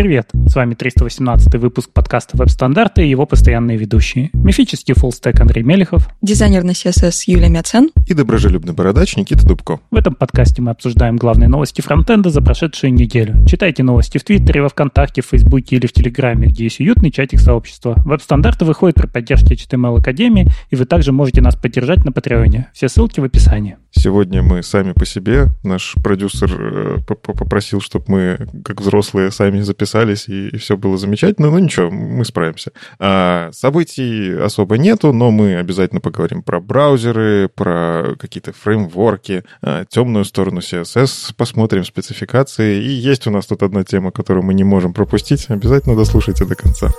Привет, с вами 318 выпуск подкаста «Веб-стандарты» и его постоянные ведущие. Мифический фуллстек Андрей Мелехов. Дизайнер на CSS Юлия Мяцен. И доброжелюбный бородач Никита Дубко. В этом подкасте мы обсуждаем главные новости фронтенда за прошедшую неделю. Читайте новости в Твиттере, во Вконтакте, в Фейсбуке или в Телеграме, где есть уютный чатик сообщества. Веб-стандарты выходят при поддержке HTML Академии, и вы также можете нас поддержать на Патреоне. Все ссылки в описании. Сегодня мы сами по себе. Наш продюсер э, попросил, чтобы мы, как взрослые, сами записались, и все было замечательно. Но ничего, мы справимся. А, событий особо нету, но мы обязательно поговорим про браузеры, про какие-то фреймворки, а, темную сторону CSS, посмотрим спецификации. И есть у нас тут одна тема, которую мы не можем пропустить. Обязательно дослушайте до конца.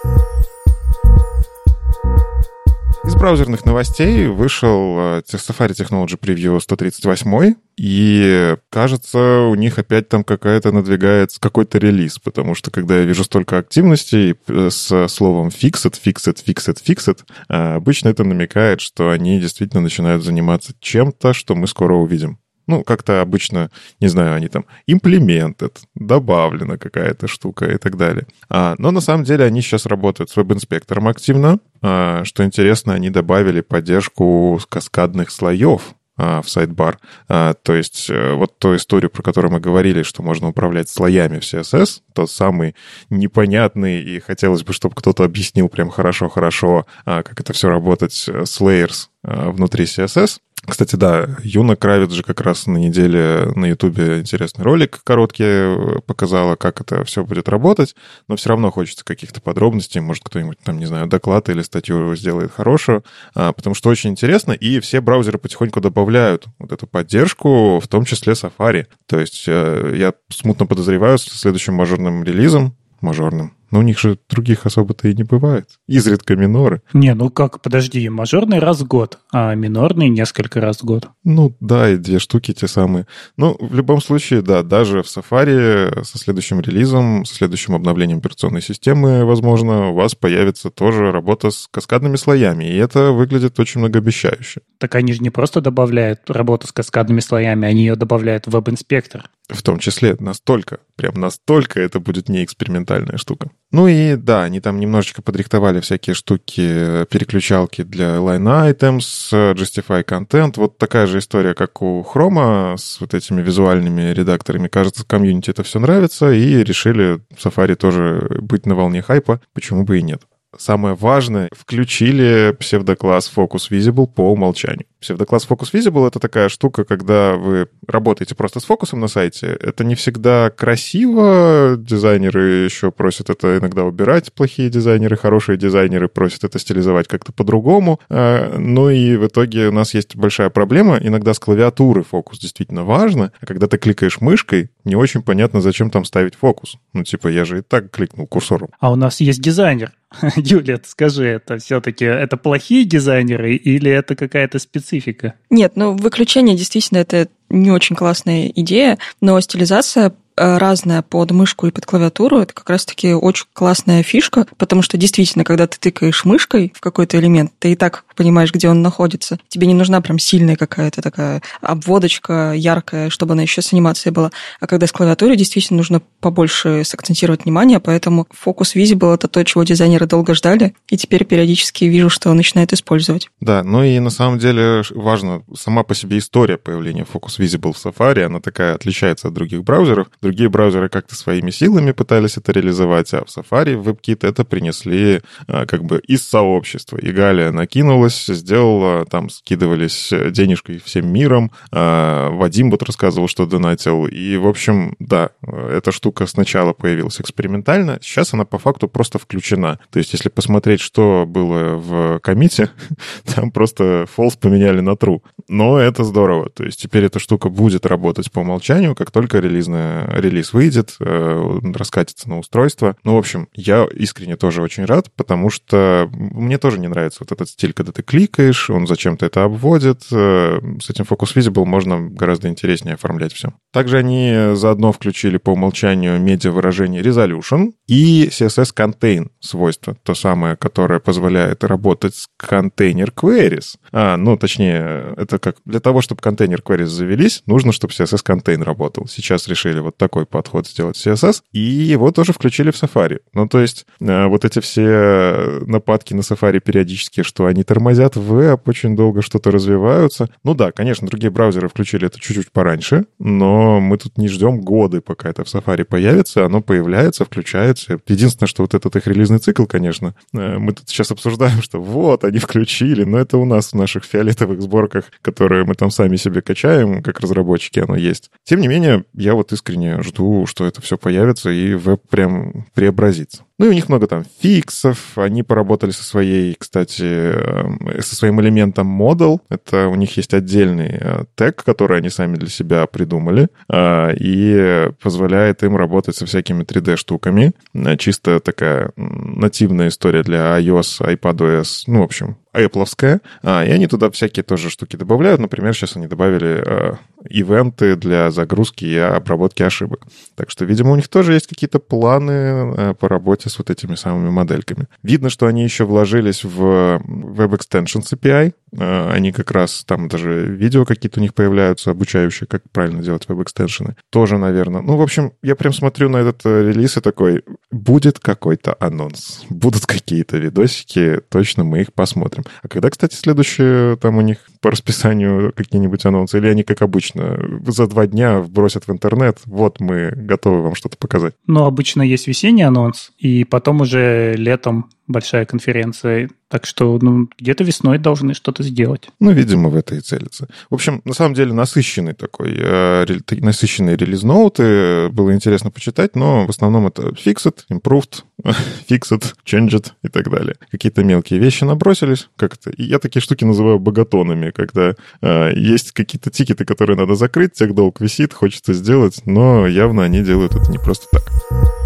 Из браузерных новостей вышел э, Safari Technology Preview 138, и кажется, у них опять там какая-то надвигается какой-то релиз, потому что когда я вижу столько активностей э, с словом fixed, fixed, fixed, fixed, обычно это намекает, что они действительно начинают заниматься чем-то, что мы скоро увидим. Ну, как-то обычно, не знаю, они там имплементят, добавлена какая-то штука и так далее. А, но на самом деле они сейчас работают с веб-инспектором активно. А, что интересно, они добавили поддержку каскадных слоев а, в сайдбар. А, то есть э, вот ту историю, про которую мы говорили, что можно управлять слоями в CSS, тот самый непонятный, и хотелось бы, чтобы кто-то объяснил прям хорошо-хорошо, а, как это все работать с layers внутри CSS, кстати, да, Юна Кравец же как раз на неделе на Ютубе интересный ролик короткий э, показала, как это все будет работать, но все равно хочется каких-то подробностей, может, кто-нибудь там, не знаю, доклад или статью сделает хорошую, а, потому что очень интересно, и все браузеры потихоньку добавляют вот эту поддержку, в том числе Safari. То есть э, я смутно подозреваю, с следующим мажорным релизом, мажорным, но у них же других особо-то и не бывает. Изредка миноры. Не, ну как, подожди, мажорный раз в год, а минорный несколько раз в год. Ну да, и две штуки те самые. Ну, в любом случае, да, даже в Safari со следующим релизом, со следующим обновлением операционной системы, возможно, у вас появится тоже работа с каскадными слоями, и это выглядит очень многообещающе. Так они же не просто добавляют работу с каскадными слоями, они ее добавляют в веб-инспектор. В том числе настолько, прям настолько это будет не экспериментальная штука. Ну и да, они там немножечко подрихтовали всякие штуки, переключалки для line items, justify content. Вот такая же история, как у Chrome с вот этими визуальными редакторами. Кажется, комьюнити это все нравится, и решили Safari тоже быть на волне хайпа. Почему бы и нет? Самое важное, включили псевдокласс Focus Visible по умолчанию. Псевдокласс Focus Visible — это такая штука, когда вы работаете просто с фокусом на сайте. Это не всегда красиво. Дизайнеры еще просят это иногда убирать, плохие дизайнеры. Хорошие дизайнеры просят это стилизовать как-то по-другому. А, ну и в итоге у нас есть большая проблема. Иногда с клавиатуры фокус действительно важно. А когда ты кликаешь мышкой, не очень понятно, зачем там ставить фокус. Ну типа я же и так кликнул курсором. А у нас есть дизайнер. Юля, скажи, это все-таки это плохие дизайнеры или это какая-то специфика? Специфика. Нет, ну выключение действительно это не очень классная идея, но стилизация Э, разная под мышку и под клавиатуру, это как раз-таки очень классная фишка, потому что действительно, когда ты тыкаешь мышкой в какой-то элемент, ты и так понимаешь, где он находится. Тебе не нужна прям сильная какая-то такая обводочка яркая, чтобы она еще с анимацией была. А когда с клавиатурой, действительно нужно побольше сакцентировать внимание, поэтому фокус Visible — это то, чего дизайнеры долго ждали, и теперь периодически вижу, что он начинает использовать. Да, ну и на самом деле важно сама по себе история появления Focus Visible в Safari, она такая отличается от других браузеров. Другие браузеры как-то своими силами пытались это реализовать, а в Safari, в WebKit это принесли а, как бы из сообщества. И Галя накинулась, сделала, там скидывались денежкой всем миром. А, Вадим вот рассказывал, что донатил. И, в общем, да, эта штука сначала появилась экспериментально, сейчас она по факту просто включена. То есть, если посмотреть, что было в комите, там просто false поменяли на true. Но это здорово. То есть, теперь эта штука будет работать по умолчанию, как только релизная релиз выйдет, э, раскатится на устройство. Ну, в общем, я искренне тоже очень рад, потому что мне тоже не нравится вот этот стиль, когда ты кликаешь, он зачем-то это обводит. Э, с этим Focus Visible можно гораздо интереснее оформлять все. Также они заодно включили по умолчанию медиа-выражение Resolution и CSS Contain свойство, то самое, которое позволяет работать с контейнер queries. А, ну, точнее, это как для того, чтобы контейнер queries завелись, нужно, чтобы CSS Contain работал. Сейчас решили вот такой подход сделать CSS, и его тоже включили в Safari. Ну, то есть э, вот эти все нападки на Safari периодически, что они тормозят веб, очень долго что-то развиваются. Ну да, конечно, другие браузеры включили это чуть-чуть пораньше, но мы тут не ждем годы, пока это в Safari появится. Оно появляется, включается. Единственное, что вот этот их релизный цикл, конечно, э, мы тут сейчас обсуждаем, что вот, они включили, но это у нас в наших фиолетовых сборках, которые мы там сами себе качаем, как разработчики, оно есть. Тем не менее, я вот искренне жду, что это все появится и веб прям преобразится. Ну и у них много там фиксов. Они поработали со своей, кстати, э, со своим элементом model. Это у них есть отдельный э, тег, который они сами для себя придумали. Э, и позволяет им работать со всякими 3D-штуками. Чисто такая нативная история для iOS, iPadOS. Ну, в общем, Apple, а, и они туда всякие тоже штуки добавляют. Например, сейчас они добавили а, ивенты для загрузки и обработки ошибок. Так что, видимо, у них тоже есть какие-то планы а, по работе с вот этими самыми модельками. Видно, что они еще вложились в Web Extensions API, а, они как раз, там даже видео какие-то у них появляются, обучающие, как правильно делать веб-экстеншены. Тоже, наверное. Ну, в общем, я прям смотрю на этот э, релиз и такой, будет какой-то анонс, будут какие-то видосики, точно мы их посмотрим. А когда, кстати, следующее там у них по расписанию какие-нибудь анонсы? Или они, как обычно, за два дня вбросят в интернет, вот мы готовы вам что-то показать? Ну, обычно есть весенний анонс, и потом уже летом большая конференция. Так что ну, где-то весной должны что-то сделать. Ну, видимо, в это и целится. В общем, на самом деле насыщенный такой, э, насыщенные релиз-ноуты. Было интересно почитать, но в основном это fixed, improved, fixed, changed и так далее. Какие-то мелкие вещи набросились как-то. И я такие штуки называю богатонами, когда э, есть какие-то тикеты, которые надо закрыть, тех долг висит, хочется сделать, но явно они делают это не просто так.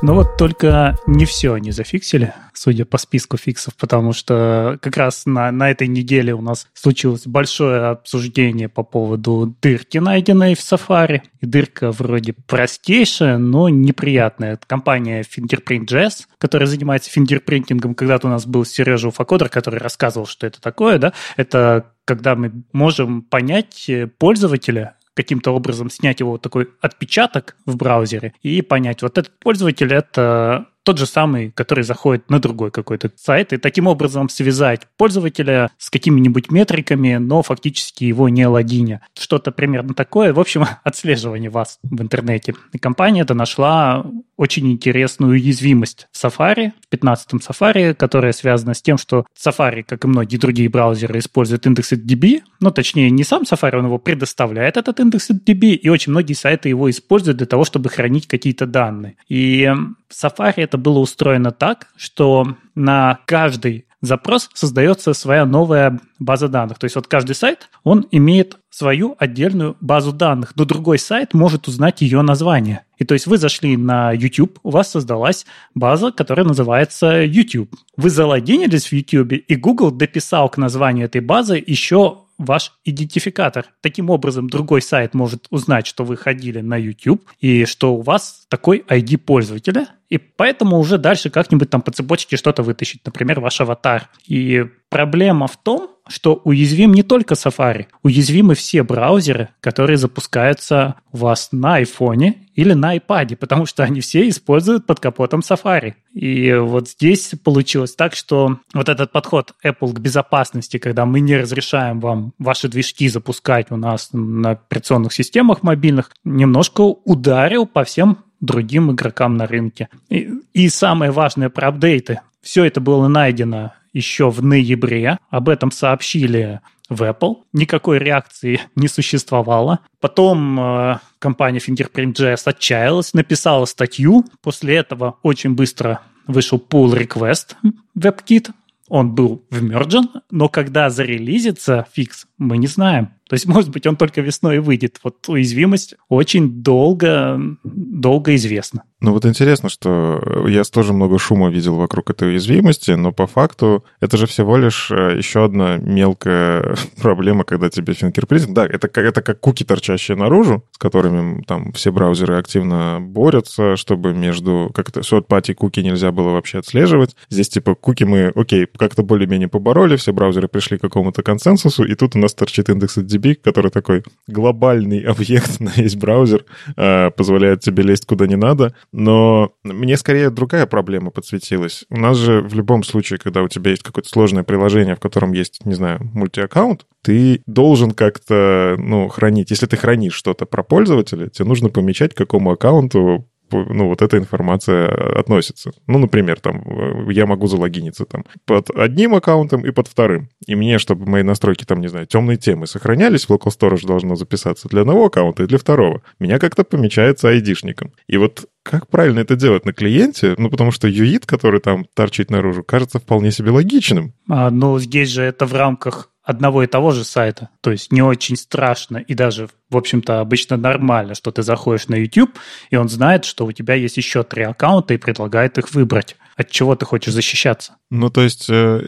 Ну вот только не все они зафиксили, судя по списку фиксов, потому что как раз на, на этой неделе у нас случилось большое обсуждение по поводу дырки, найденной в Safari. И дырка вроде простейшая, но неприятная. Это компания Fingerprint.js, которая занимается фингерпринтингом. Когда-то у нас был Сережа Уфакодер, который рассказывал, что это такое, да? Это когда мы можем понять пользователя, каким-то образом снять его такой отпечаток в браузере и понять, вот этот пользователь это тот же самый, который заходит на другой какой-то сайт, и таким образом связать пользователя с какими-нибудь метриками, но фактически его не логиня. Что-то примерно такое. В общем, отслеживание вас в интернете. И компания это нашла очень интересную уязвимость в Safari, в 15-м Safari, которая связана с тем, что Safari, как и многие другие браузеры, использует индекс DB, но точнее не сам Safari, он его предоставляет, этот индекс DB, и очень многие сайты его используют для того, чтобы хранить какие-то данные. И в Safari это было устроено так, что на каждый запрос создается своя новая база данных. То есть вот каждый сайт, он имеет свою отдельную базу данных, но другой сайт может узнать ее название. И то есть вы зашли на YouTube, у вас создалась база, которая называется YouTube. Вы залогинились в YouTube, и Google дописал к названию этой базы еще ваш идентификатор. Таким образом, другой сайт может узнать, что вы ходили на YouTube и что у вас такой ID пользователя, и поэтому уже дальше как-нибудь там по цепочке что-то вытащить, например, ваш аватар. И проблема в том, что уязвим не только Safari, уязвимы все браузеры, которые запускаются у вас на айфоне или на iPad, потому что они все используют под капотом Safari. И вот здесь получилось так, что вот этот подход Apple к безопасности, когда мы не разрешаем вам ваши движки запускать у нас на операционных системах мобильных, немножко ударил по всем другим игрокам на рынке. И, и самое важное про апдейты. Все это было найдено еще в ноябре. Об этом сообщили в Apple. Никакой реакции не существовало. Потом э, компания Fingerprint.js отчаялась, написала статью. После этого очень быстро вышел pull request WebKit. Он был вмержен, но когда зарелизится фикс, мы не знаем. То есть, может быть, он только весной выйдет. Вот уязвимость очень долго, долго известна. Ну вот интересно, что я тоже много шума видел вокруг этой уязвимости, но по факту это же всего лишь э, еще одна мелкая проблема, когда тебе фингерпринтинг... Да, это, это как куки, торчащие наружу, с которыми там все браузеры активно борются, чтобы между... Как это, third-party куки нельзя было вообще отслеживать. Здесь типа куки мы, окей, как-то более-менее побороли, все браузеры пришли к какому-то консенсусу, и тут у нас торчит индекс DB, IntelliSense.db, который такой глобальный объект на весь браузер, э, позволяет тебе лезть куда не надо. Но мне скорее другая проблема подсветилась. У нас же в любом случае, когда у тебя есть какое-то сложное приложение, в котором есть, не знаю, мультиаккаунт, ты должен как-то, ну, хранить. Если ты хранишь что-то про пользователя, тебе нужно помечать, какому аккаунту ну, вот эта информация относится. Ну, например, там, э, я могу залогиниться там под одним аккаунтом и под вторым. И мне, чтобы мои настройки там, не знаю, темные темы сохранялись, в Local Storage должно записаться для одного аккаунта и для второго. Меня как-то помечается айдишником. И вот как правильно это делать на клиенте? Ну, потому что юит, который там торчит наружу, кажется вполне себе логичным. А, ну, здесь же это в рамках одного и того же сайта. То есть не очень страшно и даже, в общем-то, обычно нормально, что ты заходишь на YouTube, и он знает, что у тебя есть еще три аккаунта и предлагает их выбрать. От чего ты хочешь защищаться? Ну, то есть, э,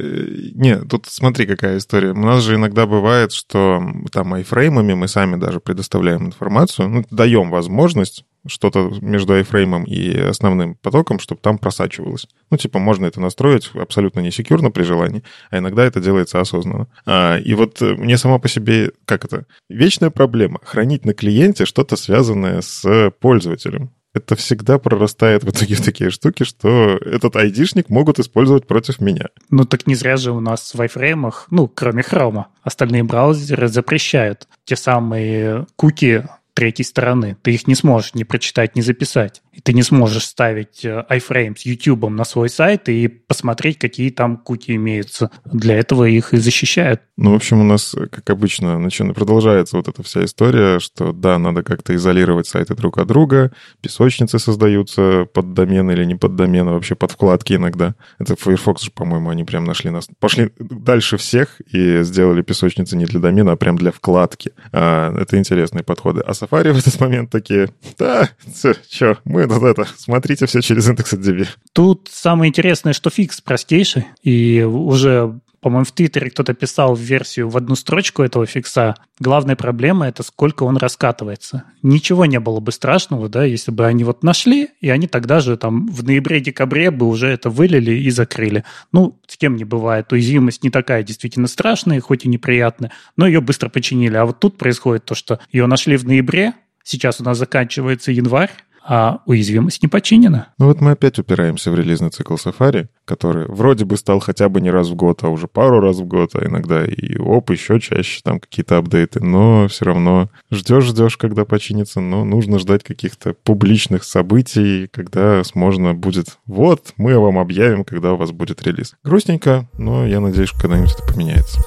не, тут смотри, какая история. У нас же иногда бывает, что там айфреймами мы сами даже предоставляем информацию, ну, даем возможность что-то между айфреймом и основным потоком, чтобы там просачивалось. Ну, типа, можно это настроить абсолютно не секьюрно при желании, а иногда это делается осознанно. А, и вот э, мне само по себе, как это, вечная проблема — хранить на клиенте что-то связанное с пользователем это всегда прорастает в итоге в такие штуки, что этот айдишник могут использовать против меня. Ну так не зря же у нас в айфреймах, ну, кроме хрома, остальные браузеры запрещают те самые куки третьей стороны. Ты их не сможешь ни прочитать, ни записать. Ты не сможешь ставить э, iFrame с YouTube на свой сайт и посмотреть, какие там куки имеются. Для этого их и защищают. Ну, в общем, у нас, как обычно, начинает, продолжается вот эта вся история, что да, надо как-то изолировать сайты друг от друга, песочницы создаются под домен или не под домен, а вообще под вкладки иногда. Это Firefox же, по-моему, они прям нашли нас. Пошли дальше всех и сделали песочницы не для домена, а прям для вкладки. А, это интересные подходы. А Safari в этот момент такие, да, что, мы это, смотрите все через IndexedDB. Тут самое интересное, что фикс простейший, и уже по-моему, в Твиттере кто-то писал версию в одну строчку этого фикса. Главная проблема — это сколько он раскатывается. Ничего не было бы страшного, да, если бы они вот нашли, и они тогда же там в ноябре-декабре бы уже это вылили и закрыли. Ну, с кем не бывает. Уязвимость не такая действительно страшная, хоть и неприятная, но ее быстро починили. А вот тут происходит то, что ее нашли в ноябре, сейчас у нас заканчивается январь, а уязвимость не починена. Ну вот мы опять упираемся в релизный цикл Safari, который вроде бы стал хотя бы не раз в год, а уже пару раз в год, а иногда и оп, еще чаще там какие-то апдейты, но все равно ждешь-ждешь, когда починится, но нужно ждать каких-то публичных событий, когда можно будет, вот, мы вам объявим, когда у вас будет релиз. Грустненько, но я надеюсь, что когда-нибудь это поменяется.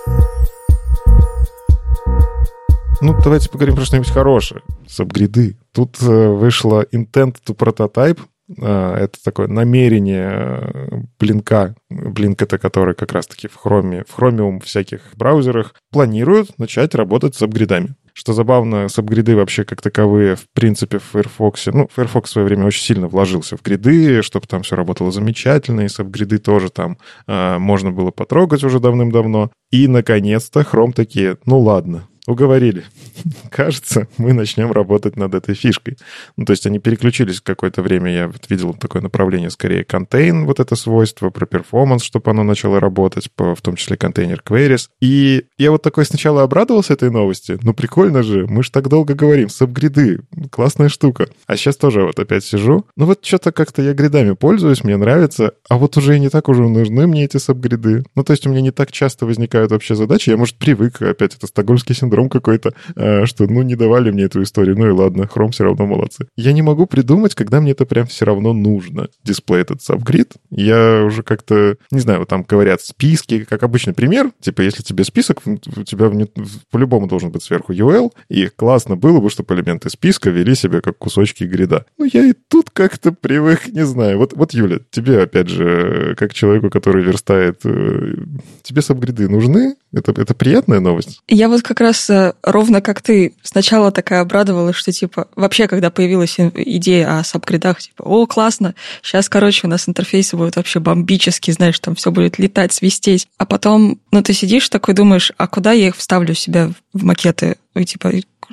Ну, давайте поговорим про что-нибудь хорошее. Сабгриды. Тут э, вышла Intent to Prototype. Э, это такое намерение э, блинка. Блинк это который как раз-таки в Chrome, в Chromium всяких браузерах планируют начать работать с апгридами. Что забавно, сабгриды вообще как таковые, в принципе, в Firefox, ну, Firefox в свое время очень сильно вложился в гриды, чтобы там все работало замечательно, и сабгриды тоже там э, можно было потрогать уже давным-давно. И, наконец-то, Chrome такие, ну ладно, уговорили. Кажется, мы начнем работать над этой фишкой. Ну, то есть они переключились какое-то время, я вот видел такое направление, скорее contain, вот это свойство, про performance, чтобы оно начало работать, по, в том числе container queries. И я вот такой сначала обрадовался этой новости. Ну, прикольно же, мы же так долго говорим, subgrid ы, классная штука. А сейчас тоже вот опять сижу. Ну, вот что-то как-то я grid ами пользуюсь, мне нравится, а вот уже и не так уже нужны мне эти subgrid ы. Ну, то есть у меня не так часто возникают вообще задачи, я, может, привык, опять это стокгольмский синдром синдром какой-то, э, что, ну, не давали мне эту историю, ну и ладно, Chrome все равно молодцы. Я не могу придумать, когда мне это прям все равно нужно. Дисплей этот subgrid, я уже как-то, не знаю, вот там говорят списки, как обычный пример, типа, если тебе список, у тебя по-любому должен быть сверху UL, и классно было бы, чтобы элементы списка вели себя как кусочки грида. Ну, я и тут как-то привык, не знаю. Вот, вот Юля, тебе, опять же, как человеку, который верстает, э, тебе сабгриды нужны? Это, это приятная новость? Я вот как раз кажется, ровно как ты сначала такая обрадовалась, что, типа, вообще, когда появилась идея о сабгридах, типа, о, классно, сейчас, короче, у нас интерфейсы будут вообще бомбические, знаешь, там все будет летать, свистеть. А потом, ну, ты сидишь такой, думаешь, а куда я их вставлю себя в макеты? И, типа,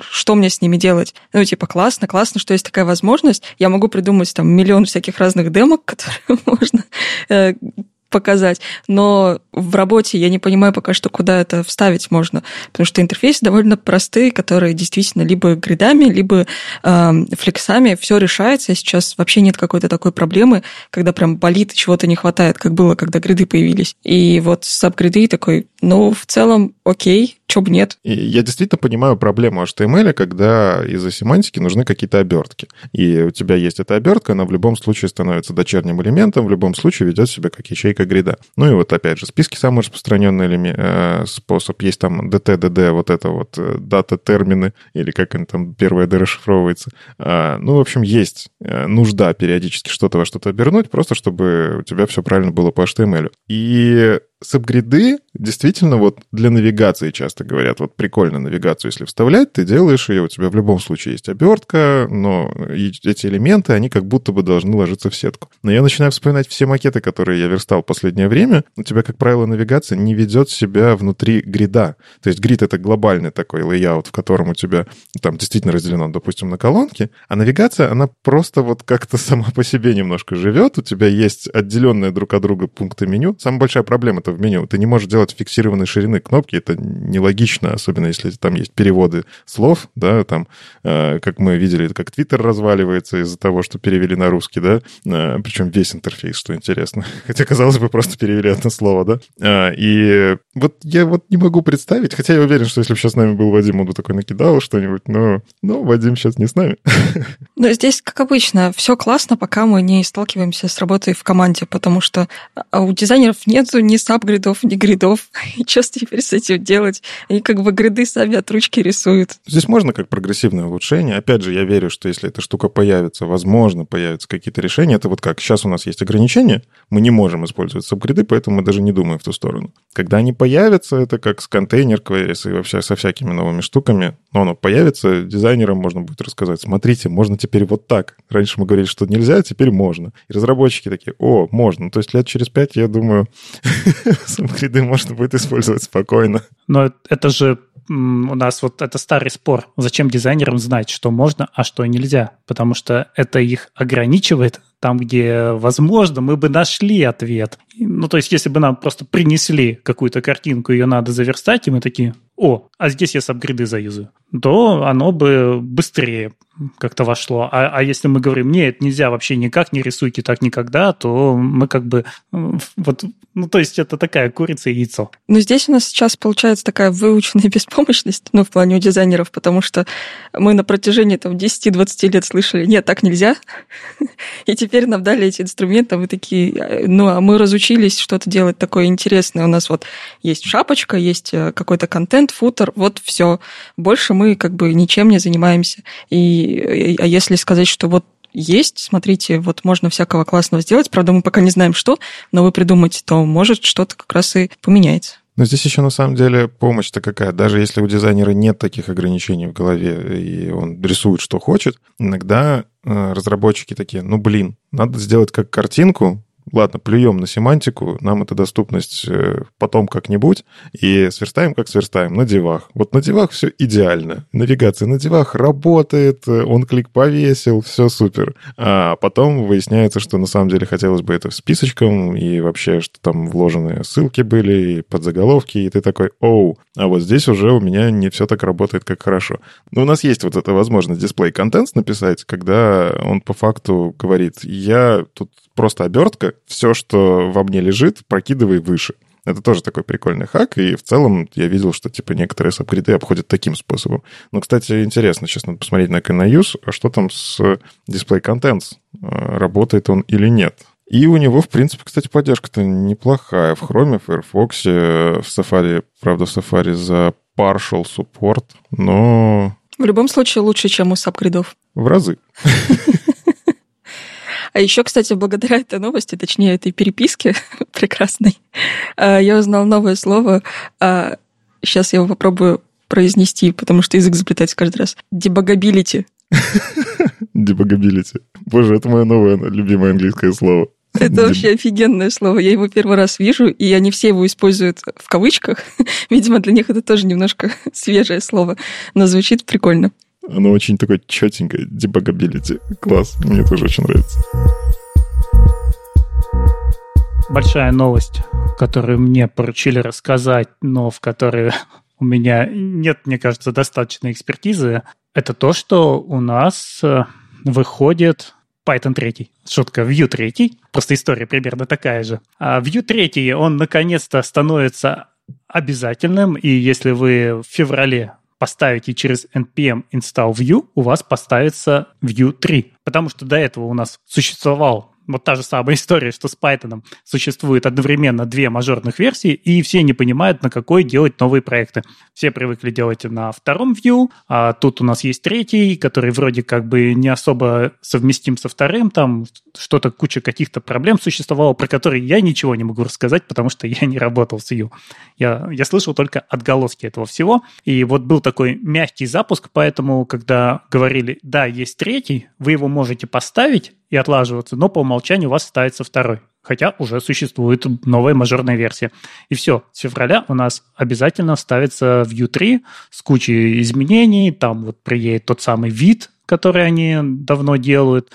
что мне с ними делать? Ну, типа, классно, классно, что есть такая возможность. Я могу придумать там миллион всяких разных демок, которые можно э, показать. Но в работе я не понимаю пока что, куда это вставить можно, потому что интерфейсы довольно простые, которые действительно либо гридами, либо э, флексами все решается. Сейчас вообще нет какой-то такой проблемы, когда прям болит чего-то не хватает, как было, когда гриды появились. И вот сабгриды такой, ну, в целом, окей, чё бы нет. И я действительно понимаю проблему HTML, когда из-за семантики нужны какие-то обертки. И у тебя есть эта обертка, она в любом случае становится дочерним элементом, в любом случае ведет себя как ячейка грида. Ну и вот опять же, списки самый распространенный элемент, э, способ. Есть там DT, вот это вот э, дата-термины, или как они там первое D расшифровывается. А, ну, в общем, есть э, нужда периодически что-то во что-то обернуть, просто чтобы у тебя все правильно было по HTML. И сабгриды действительно вот для навигации часто говорят, вот прикольно навигацию, если вставлять, ты делаешь ее, у тебя в любом случае есть обертка, но эти элементы, они как будто бы должны ложиться в сетку. Но я начинаю вспоминать все макеты, которые я верстал в последнее время. У тебя, как правило, навигация не ведет себя внутри грида. То есть grid — это глобальный такой layout, в котором у тебя там действительно разделено, допустим, на колонки, а навигация, она просто вот как-то сама по себе немножко живет, у тебя есть отделенные друг от друга пункты меню. Самая большая проблема — это в меню. Ты не можешь делать фиксированной ширины кнопки, это нелогично, особенно если там есть переводы слов, да, там, э, как мы видели, как Твиттер разваливается из-за того, что перевели на русский, да, э, причем весь интерфейс, что интересно. Хотя, казалось бы, просто перевели одно слово, да. Э, и вот я вот не могу представить, хотя я уверен, что если бы сейчас с нами был Вадим, он бы такой накидал что-нибудь, но, но Вадим сейчас не с нами. Но здесь, как обычно, все классно, пока мы не сталкиваемся с работой в команде, потому что а, у дизайнеров нету ни сабгридов, ни гридов. И что теперь с этим делать? Они как бы гриды сами от ручки рисуют. Здесь можно как прогрессивное улучшение. Опять же, я верю, что если эта штука появится, возможно, появятся какие-то решения. Это вот как сейчас у нас есть ограничения, мы не можем использовать сабгриды, поэтому мы даже не думаем в ту сторону. Когда они появятся, это как с контейнер queries и вообще со всякими новыми штуками, но оно появится, дизайнерам можно будет рассказать, смотрите, можно теперь вот так. Раньше мы говорили, что нельзя, теперь можно. И разработчики такие, о, можно. То есть лет через пять, я думаю, сабгриды можно будет использовать спокойно. Но это же у нас вот это старый спор. Зачем дизайнерам знать, что можно, а что нельзя? Потому что это их ограничивает там, где возможно, мы бы нашли ответ. Ну, то есть, если бы нам просто принесли какую-то картинку, ее надо заверстать, и мы такие, о, а здесь я сабгриды заюзаю, то оно бы быстрее как-то вошло. А, а если мы говорим, нет, нельзя вообще никак, не рисуйте так никогда, то мы как бы вот, ну, то есть это такая курица и яйцо. Но здесь у нас сейчас получается такая выученная беспомощность, ну, в плане у дизайнеров, потому что мы на протяжении там 10-20 лет слышали, нет, так нельзя, и теперь нам дали эти инструменты, а мы такие, ну, а мы разучились что-то делать такое интересное. У нас вот есть шапочка, есть э, какой-то контент, футер, вот все. Больше мы как бы ничем не занимаемся. И, а если сказать, что вот есть, смотрите, вот можно всякого классного сделать, правда, мы пока не знаем, что, но вы придумаете, то может что-то как раз и поменяется. Но здесь еще на самом деле помощь-то какая. Даже если у дизайнера нет таких ограничений в голове, и он рисует, что хочет, иногда э, разработчики такие, ну блин, надо сделать как картинку, ладно, плюем на семантику, нам эта доступность э, потом как-нибудь, и сверстаем как сверстаем, на девах. Вот на девах все идеально. Навигация на девах работает, он клик повесил, все супер. А потом выясняется, что на самом деле хотелось бы это в списочком, и вообще, что там вложенные ссылки были, и подзаголовки, и ты такой, оу, а вот здесь уже у меня не все так работает, как хорошо. Но у нас есть вот эта возможность дисплей контент написать, когда он по факту говорит, я тут просто обертка, все, что во мне лежит, прокидывай выше. Это тоже такой прикольный хак, и в целом я видел, что типа некоторые сабгриды обходят таким способом. Но, кстати, интересно, сейчас надо посмотреть на CanIUse, а что там с Display Contents, а, работает он или нет. И у него, в принципе, кстати, поддержка-то неплохая. В Chrome, в Firefox, в Safari, правда, в Safari за partial support, но... В любом случае лучше, чем у subgrid ов. В разы. А еще, кстати, благодаря этой новости, точнее, этой переписке прекрасной, а, я узнал новое слово. Сейчас а, я его попробую произнести, потому что язык заплетается каждый раз. Debuggability. Debuggability. Боже, это мое новое любимое английское слово. Это вообще офигенное слово. Я его первый раз вижу, и они все его используют в кавычках. Видимо, для них это тоже немножко свежее слово, но звучит прикольно. Оно очень такое четенькое, дебагабилити. Класс, мне тоже очень нравится. большая новость, которую мне поручили рассказать, но в которой у меня нет, мне кажется, достаточной экспертизы. Это то, что у нас э, выходит Python 3. Шутка, Vue 3. Просто история примерно такая же. А Vue 3, он наконец-то становится обязательным, и если вы в феврале поставите через npm install view, у вас поставится Vue 3. Потому что до этого у нас существовал вот та же самая история, что с Python существует одновременно две мажорных версии, и все не понимают, на какой делать новые проекты. Все привыкли делать на втором Vue, а тут у нас есть третий, который вроде как бы не особо совместим со вторым, там что-то, куча каких-то проблем существовало, про которые я ничего не могу рассказать, потому что я не работал с Vue. Я, я слышал только отголоски этого всего, и вот был такой мягкий запуск, поэтому, когда говорили, да, есть третий, вы его можете поставить, и отлаживаться, но по умолчанию у вас ставится второй. Хотя уже существует новая мажорная версия. И все, с февраля у нас обязательно ставится Vue 3 с кучей изменений. Там вот приедет тот самый вид, который они давно делают.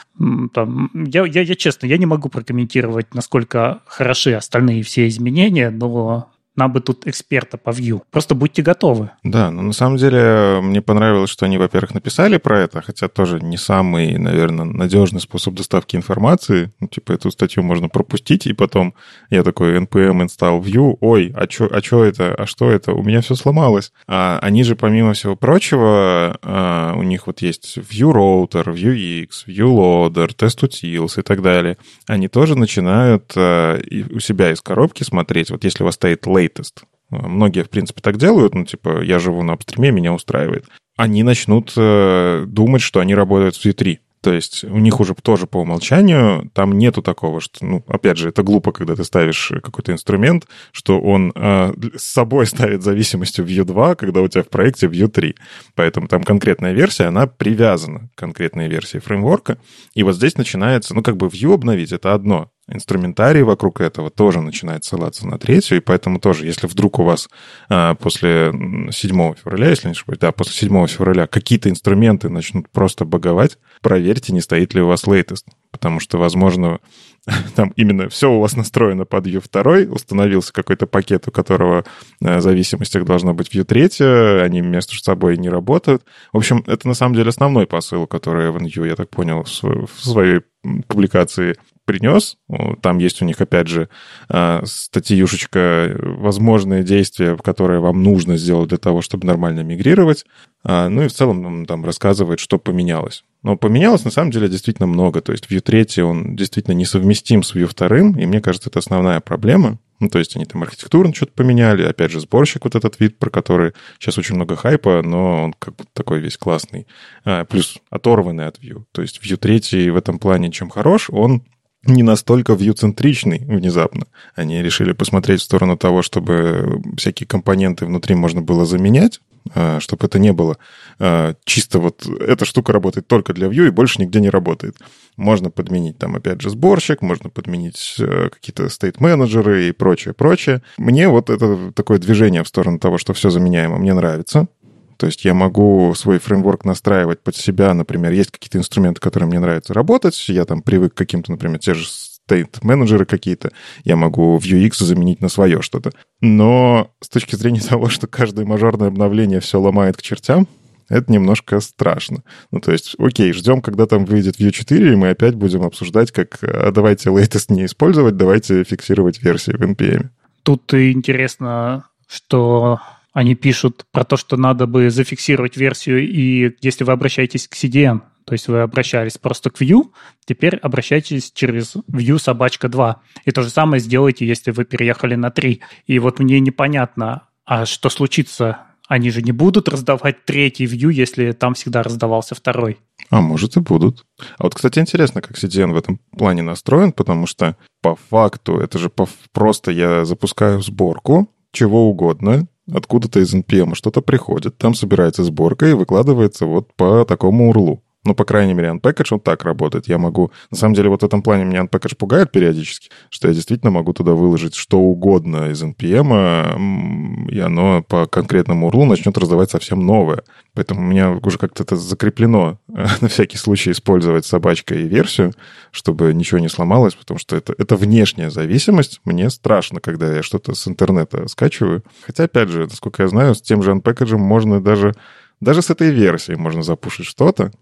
Там, я, я, я честно, я не могу прокомментировать, насколько хороши остальные все изменения, но нам бы тут эксперта по Vue. Просто будьте готовы. Да, но на самом деле мне понравилось, что они, во-первых, написали про это, хотя тоже не самый, наверное, надежный способ доставки информации. Ну, типа эту статью можно пропустить, и потом я такой npm install Vue, ой, а что а чё это, а что это, у меня все сломалось. А они же, помимо всего прочего, а, у них вот есть Vue Router, Vue X, Vue Loader, Test Utils и так далее. Они тоже начинают а, у себя из коробки смотреть, вот если у вас стоит late latest. Многие, в принципе, так делают, ну, типа, я живу на апстриме, меня устраивает. Они начнут э, думать, что они работают в V3. То есть у них уже тоже по умолчанию там нету такого, что, ну, опять же, это глупо, когда ты ставишь какой-то инструмент, что он э, с собой ставит зависимостью Vue 2, когда у тебя в проекте Vue 3. Поэтому там конкретная версия, она привязана к конкретной версии фреймворка. И вот здесь начинается, ну, как бы Vue обновить, это одно инструментарий вокруг этого тоже начинает ссылаться на третью, и поэтому тоже, если вдруг у вас а, после 7 февраля, если не ошибаюсь, да, после 7 февраля какие-то инструменты начнут просто боговать, проверьте, не стоит ли у вас latest, потому что, возможно, там именно все у вас настроено под Vue 2, установился какой-то пакет, у которого э, в зависимостях должно быть Vue 3, они между собой не работают. В общем, это на самом деле основной посыл, который Evan Ю, я так понял, в своей публикации принес. Там есть у них, опять же, э, статьюшечка «Возможные действия, которые вам нужно сделать для того, чтобы нормально мигрировать». А, ну и в целом он там рассказывает, что поменялось. Но поменялось на самом деле действительно много. То есть Vue 3, он действительно несовместим с Vue 2, и мне кажется, это основная проблема. Ну, то есть они там архитектурно что-то поменяли, опять же, сборщик вот этот вид, про который сейчас очень много хайпа, но он как бы такой весь классный. А, плюс оторванный от Vue. То есть Vue 3 в этом плане чем хорош, он не настолько вьюцентричный внезапно. Они решили посмотреть в сторону того, чтобы всякие компоненты внутри можно было заменять, а, чтобы это не было а, чисто вот эта штука работает только для Vue и больше нигде не работает. Можно подменить там, опять же, сборщик, можно подменить э, какие-то стейт-менеджеры и прочее, прочее. Мне вот это такое движение в сторону того, что все заменяемо, мне нравится. То есть я могу свой фреймворк настраивать под себя, например, есть какие-то инструменты, которые мне нравится работать, я там привык к каким-то, например, те же стейт-менеджеры какие-то, я могу Vuex заменить на свое что-то. Но с точки зрения того, что каждое мажорное обновление все ломает к чертям, это немножко страшно. Ну, то есть, окей, ждем, когда там выйдет Vue 4, и мы опять будем обсуждать, как а давайте latest не использовать, давайте фиксировать версии в NPM. Тут интересно, что они пишут про то, что надо бы зафиксировать версию, и если вы обращаетесь к CDN, то есть вы обращались просто к Vue, теперь обращайтесь через Vue собачка 2. И то же самое сделайте, если вы переехали на 3. И вот мне непонятно, а что случится? Они же не будут раздавать третий Vue, если там всегда раздавался второй. А может и будут. А вот, кстати, интересно, как CDN в этом плане настроен, потому что по факту это же по... просто я запускаю сборку чего угодно, откуда-то из NPM что-то приходит, там собирается сборка и выкладывается вот по такому урлу. Ну, по крайней мере, Unpackage он так работает. Я могу... На самом деле, вот в этом плане меня Unpackage пугает периодически, что я действительно могу туда выложить что угодно из NPM, и оно по конкретному URL начнет раздавать совсем новое. Поэтому у меня уже как-то это закреплено на всякий случай использовать собачкой версию, чтобы ничего не сломалось, потому что это, это внешняя зависимость. Мне страшно, когда я что-то с интернета скачиваю. Хотя, опять же, насколько я знаю, с тем же Unpackage можно даже даже с этой версией можно запушить что-то,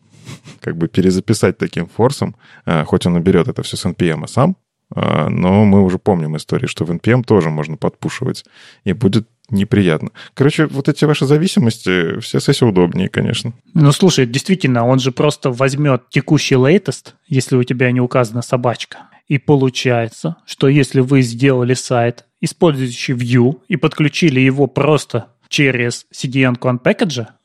как бы перезаписать таким форсом, а, хоть он наберет это все с NPM сам, а, но мы уже помним историю, что в NPM тоже можно подпушивать, и будет неприятно. Короче, вот эти ваши зависимости, все CSS удобнее, конечно. Ну, слушай, действительно, он же просто возьмет текущий latest, если у тебя не указана собачка, и получается, что если вы сделали сайт, использующий Vue, и подключили его просто через CDN-ку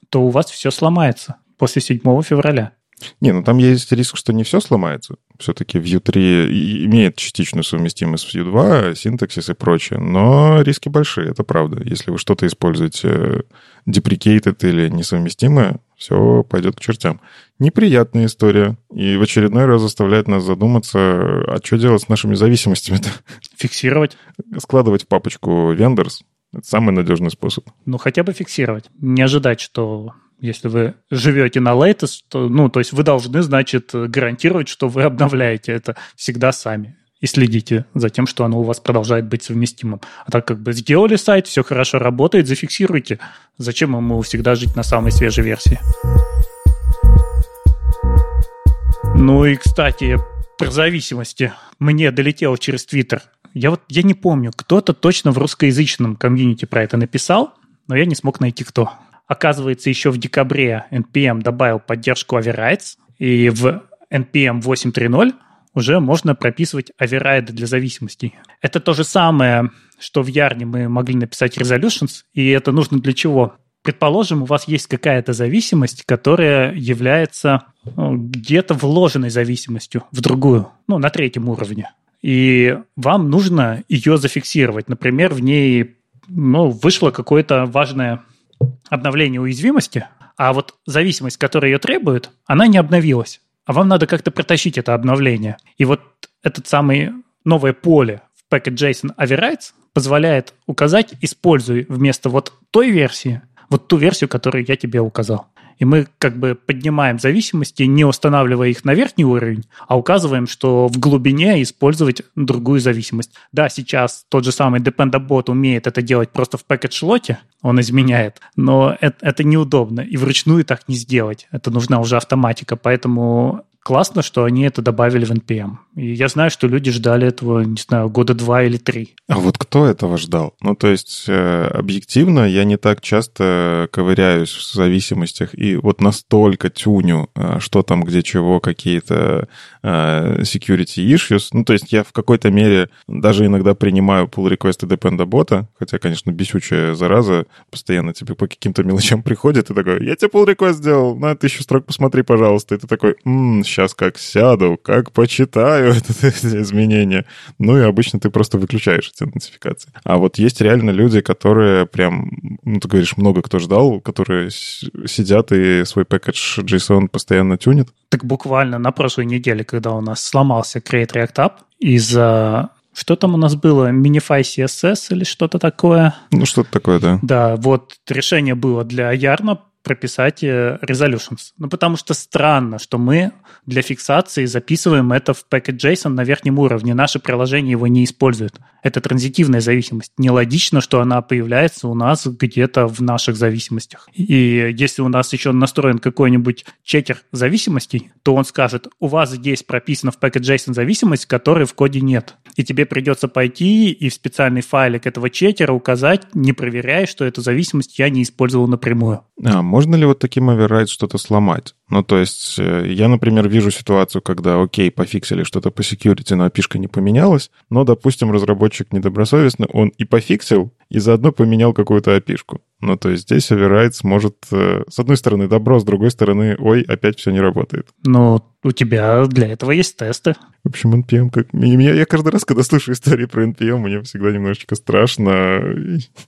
то у вас все сломается после 7 февраля. Не, ну там есть риск, что не все сломается. Все-таки Vue 3 имеет частичную совместимость с Vue 2, синтаксис и прочее, но риски большие, это правда. Если вы что-то используете deprecated или несовместимое, все пойдет к чертям. Неприятная история. И в очередной раз заставляет нас задуматься, а что делать с нашими зависимостями-то? Фиксировать. Складывать в папочку vendors. Это самый надежный способ. Ну, хотя бы фиксировать. Не ожидать, что если вы живете на latest, то, ну, то есть вы должны, значит, гарантировать, что вы обновляете это всегда сами и следите за тем, что оно у вас продолжает быть совместимым. А так как бы сделали сайт, все хорошо работает, зафиксируйте. Зачем ему всегда жить на самой свежей версии? Ну и, кстати, про зависимости. Мне долетело через Твиттер. Я вот я не помню, кто-то точно в русскоязычном комьюнити про это написал, но я не смог найти кто. Оказывается, еще в декабре NPM добавил поддержку overrides, и в NPM 8.3.0 уже можно прописывать оверрайды для зависимостей. Это то же самое, что в Ярне мы могли написать resolutions, и это нужно для чего? Предположим, у вас есть какая-то зависимость, которая является ну, где-то вложенной зависимостью в другую, ну, на третьем уровне. И вам нужно ее зафиксировать. Например, в ней ну, вышло какое-то важное обновление уязвимости, а вот зависимость, которая ее требует, она не обновилась. А вам надо как-то протащить это обновление. И вот этот самый новое поле в package.json overrides позволяет указать, используй вместо вот той версии, вот ту версию, которую я тебе указал. И мы как бы поднимаем зависимости, не устанавливая их на верхний уровень, а указываем, что в глубине использовать другую зависимость. Да, сейчас тот же самый Dependabot умеет это делать просто в package-лоте, он изменяет, но это, это неудобно. И вручную так не сделать. Это нужна уже автоматика. Поэтому классно, что они это добавили в NPM. И я знаю, что люди ждали этого, не знаю, года два или три. А вот кто этого ждал? Ну, то есть, э, объективно, я не так часто ковыряюсь в зависимостях и вот настолько тюню, э, что там, где чего, какие-то э, security issues. Ну, то есть, я в какой-то мере даже иногда принимаю pull request Depend-бота, хотя, конечно, бесючая зараза постоянно тебе по каким-то мелочам приходит и такой, я тебе pull request сделал, на тысячу строк посмотри, пожалуйста. И ты такой, м-м, сейчас как сяду, как почитаю это, эти изменения. Ну и обычно ты просто выключаешь эти нотификации. А вот есть реально люди, которые прям, ну ты говоришь, много кто ждал, которые сидят и свой пакетж JSON постоянно тюнят. Так буквально на прошлой неделе, когда у нас сломался Create React App из-за что там у нас было? Minify CSS или что-то такое? Ну, что-то такое, да. Да, вот решение было для Ярна прописать э, resolutions. Ну, потому что странно, что мы для фиксации записываем это в package.json на верхнем уровне. Наше приложение его не использует. Это транзитивная зависимость. Нелогично, что она появляется у нас где-то в наших зависимостях. И если у нас еще настроен какой-нибудь чекер зависимостей, то он скажет, у вас здесь прописана в package.json зависимость, которой в коде нет. И тебе придется пойти и в специальный файлик этого чекера указать, не проверяя, что эту зависимость я не использовал напрямую. А, можно ли вот таким оверрайд что-то сломать? Ну, то есть э, я, например, вижу ситуацию, когда, окей, пофиксили что-то по security, но опишка не поменялась, но, допустим, разработчик недобросовестно, он и пофиксил, и заодно поменял какую-то опишку. Ну, то есть здесь оверрайд может, э, с одной стороны, добро, с другой стороны, ой, опять все не работает. Ну, у тебя для этого есть тесты. В общем, NPM как... Меня, я каждый раз, когда слышу истории про NPM, мне всегда немножечко страшно.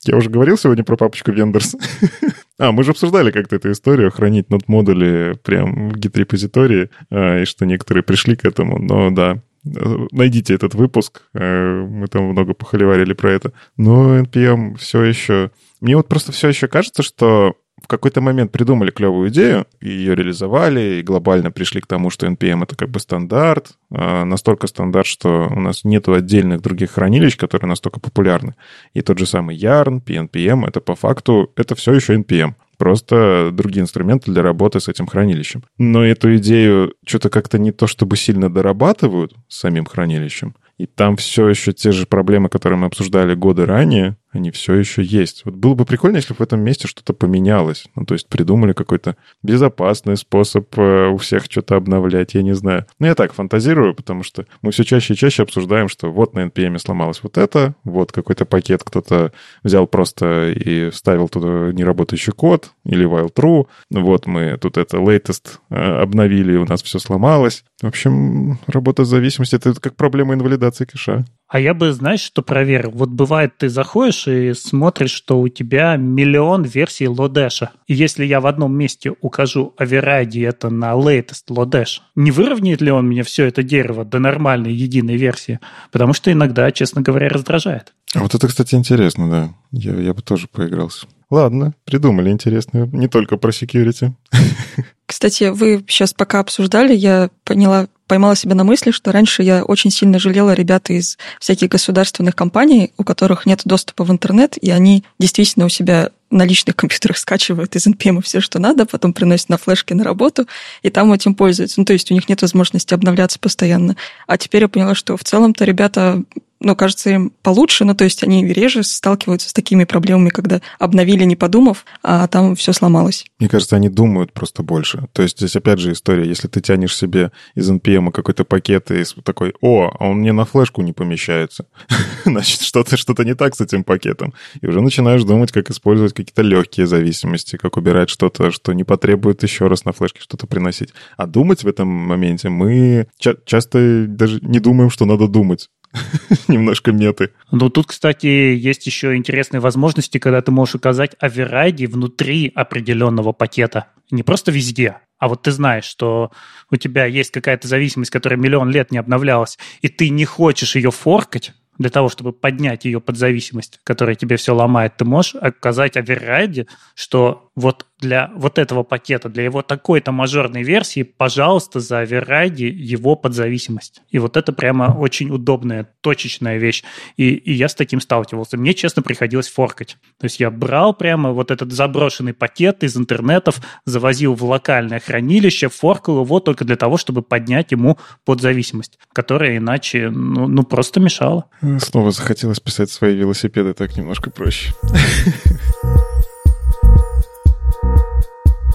Я уже говорил сегодня про папочку Vendors. А, мы же обсуждали как-то эту историю, хранить нот-модули прям в гид-репозитории, а, и что некоторые пришли к этому, но да, найдите этот выпуск, э, мы там много похоливарили про это. Но NPM все еще... Мне вот просто все еще кажется, что в какой-то момент придумали клевую идею, и ее реализовали, и глобально пришли к тому, что NPM — это как бы стандарт, а настолько стандарт, что у нас нет отдельных других хранилищ, которые настолько популярны. И тот же самый Yarn, PNPM — это по факту, это все еще NPM просто другие инструменты для работы с этим хранилищем. Но эту идею что-то как-то не то чтобы сильно дорабатывают самим хранилищем, и там все еще те же проблемы, которые мы обсуждали годы ранее, они все еще есть. Вот было бы прикольно, если бы в этом месте что-то поменялось. Ну, то есть придумали какой-то безопасный способ э, у всех что-то обновлять, я не знаю. Ну, я так фантазирую, потому что мы все чаще и чаще обсуждаем, что вот на NPM сломалось вот это, вот какой-то пакет кто-то взял просто и вставил туда неработающий код или while true. Вот мы тут это latest э, обновили, у нас все сломалось. В общем, работа зависимости — это как проблема инвалидации кэша. А я бы, знаешь, что проверил? Вот бывает, ты заходишь и смотришь, что у тебя миллион версий лодэша. И если я в одном месте укажу override это на latest лодеш, не выровняет ли он мне все это дерево до нормальной единой версии? Потому что иногда, честно говоря, раздражает. А вот это, кстати, интересно, да. Я, я бы тоже поигрался. Ладно, придумали интересную, не только про security. Кстати, вы сейчас пока обсуждали, я поняла, поймала себя на мысли, что раньше я очень сильно жалела ребят из всяких государственных компаний, у которых нет доступа в интернет, и они действительно у себя на личных компьютерах скачивают из NPM все, что надо, потом приносят на флешке на работу, и там этим пользуются. Ну, то есть у них нет возможности обновляться постоянно. А теперь я поняла, что в целом-то ребята ну, кажется, им получше, ну, то есть они реже сталкиваются с такими проблемами, когда обновили, не подумав, а там все сломалось. Мне кажется, они думают просто больше. То есть здесь опять же история, если ты тянешь себе из NPM какой-то пакет и такой, о, а он мне на флешку не помещается, значит, что-то что не так с этим пакетом. И уже начинаешь думать, как использовать какие-то легкие зависимости, как убирать что-то, что не потребует еще раз на флешке что-то приносить. А думать в этом моменте мы часто даже не думаем, что надо думать. немножко меты. Ну, тут, кстати, есть еще интересные возможности, когда ты можешь указать оверрайди внутри определенного пакета. Не просто везде, а вот ты знаешь, что у тебя есть какая-то зависимость, которая миллион лет не обновлялась, и ты не хочешь ее форкать, для того, чтобы поднять ее под зависимость, которая тебе все ломает, ты можешь указать оверрайде, что вот для вот этого пакета, для его такой-то мажорной версии, пожалуйста, за оверрайди его подзависимость. И вот это прямо очень удобная, точечная вещь. И, и я с таким сталкивался. Мне, честно, приходилось форкать. То есть я брал прямо вот этот заброшенный пакет из интернетов, завозил в локальное хранилище, форкал его только для того, чтобы поднять ему подзависимость, которая иначе, ну, ну просто мешала. Снова захотелось писать свои велосипеды так немножко проще.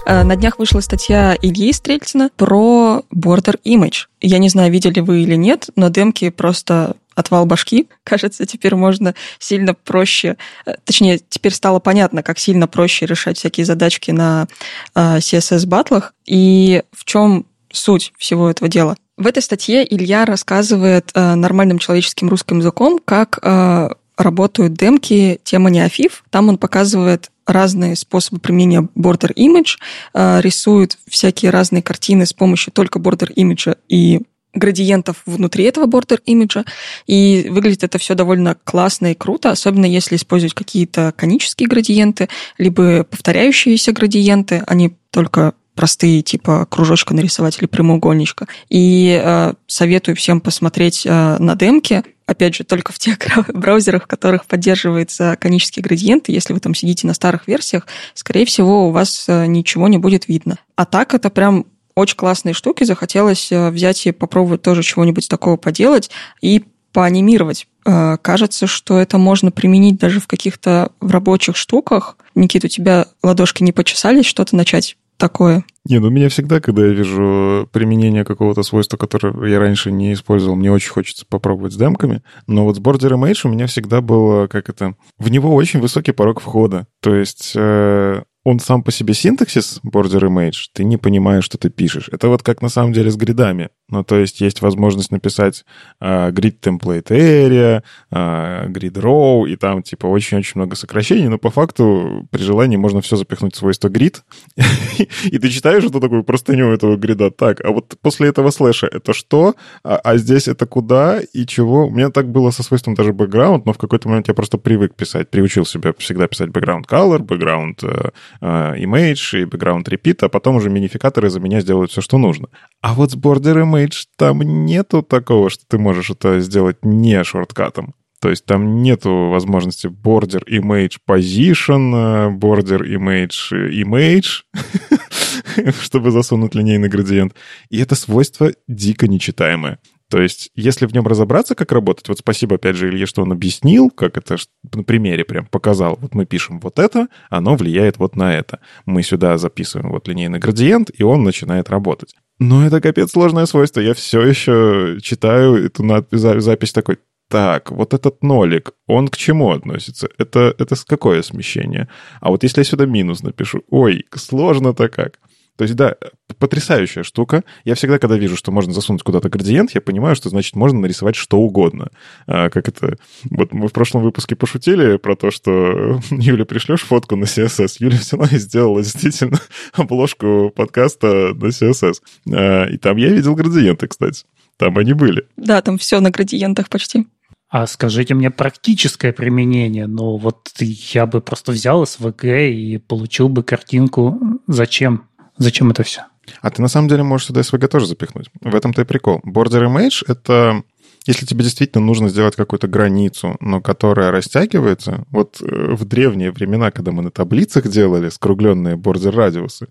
Э, на днях вышла статья Ильи Стрельцина про Border Image. Я не знаю, видели вы или нет, но демки просто отвал башки. Кажется, теперь можно сильно проще, э, точнее, теперь стало понятно, как сильно проще решать всякие задачки на э, CSS-батлах. И в чем суть всего этого дела? В этой статье Илья рассказывает нормальным человеческим русским языком, как работают демки темы неофив. Там он показывает разные способы применения border image, э, рисует всякие разные картины с помощью только border image и градиентов внутри этого border имиджа, и выглядит это все довольно классно и круто, особенно если использовать какие-то конические градиенты, либо повторяющиеся градиенты, они только простые, типа кружочка нарисовать или прямоугольничка. И э, советую всем посмотреть э, на демки опять же, только в тех браузерах, в которых поддерживается конический градиент. Если вы там сидите на старых версиях, скорее всего, у вас э, ничего не будет видно. А так это прям очень классные штуки. Захотелось э, взять и попробовать тоже чего-нибудь такого поделать и поанимировать. Э, кажется, что это можно применить даже в каких-то в рабочих штуках. Никит, у тебя ладошки не почесались что-то начать такое? Не, ну меня всегда, когда я вижу применение какого-то свойства, которое я раньше не использовал, мне очень хочется попробовать с демками. Но вот с Border Image у меня всегда было, как это... В него очень высокий порог входа. То есть э, он сам по себе синтаксис Border Image, ты не понимаешь, что ты пишешь. Это вот как на самом деле с гридами. Ну, то есть есть возможность написать uh, grid template area, uh, grid row, и там, типа, очень-очень много сокращений, но по факту при желании можно все запихнуть в свойство grid, и ты читаешь эту такую простыню этого грида. Так, а вот после этого слэша это что? А, а здесь это куда и чего? У меня так было со свойством даже background, но в какой-то момент я просто привык писать, приучил себя всегда писать background color, background uh, image и background repeat, а потом уже минификаторы за меня сделают все, что нужно. А вот с border image там нету такого, что ты можешь это сделать не шорткатом. То есть там нету возможности border image position, border image image, чтобы засунуть линейный градиент. И это свойство дико нечитаемое. То есть, если в нем разобраться, как работать, вот спасибо, опять же, Илье, что он объяснил, как это на примере прям показал. Вот мы пишем вот это, оно влияет вот на это. Мы сюда записываем вот линейный градиент, и он начинает работать. Но это капец сложное свойство. Я все еще читаю эту запись такой, так, вот этот нолик, он к чему относится? Это, это какое смещение? А вот если я сюда минус напишу, ой, сложно-то как. То есть, да, потрясающая штука. Я всегда, когда вижу, что можно засунуть куда-то градиент, я понимаю, что, значит, можно нарисовать что угодно. А, как это... Вот мы в прошлом выпуске пошутили про то, что Юля, пришлешь фотку на CSS. Юля взяла и сделала действительно обложку подкаста на CSS. А, и там я видел градиенты, кстати. Там они были. Да, там все на градиентах почти. А скажите мне практическое применение. Ну, вот я бы просто взял SVG и получил бы картинку. Зачем? Зачем это все? А ты на самом деле можешь сюда SVG тоже запихнуть. В этом-то и прикол. Border Image — это если тебе действительно нужно сделать какую-то границу, но которая растягивается, вот э, в древние времена, когда мы на таблицах делали скругленные бордер радиусы,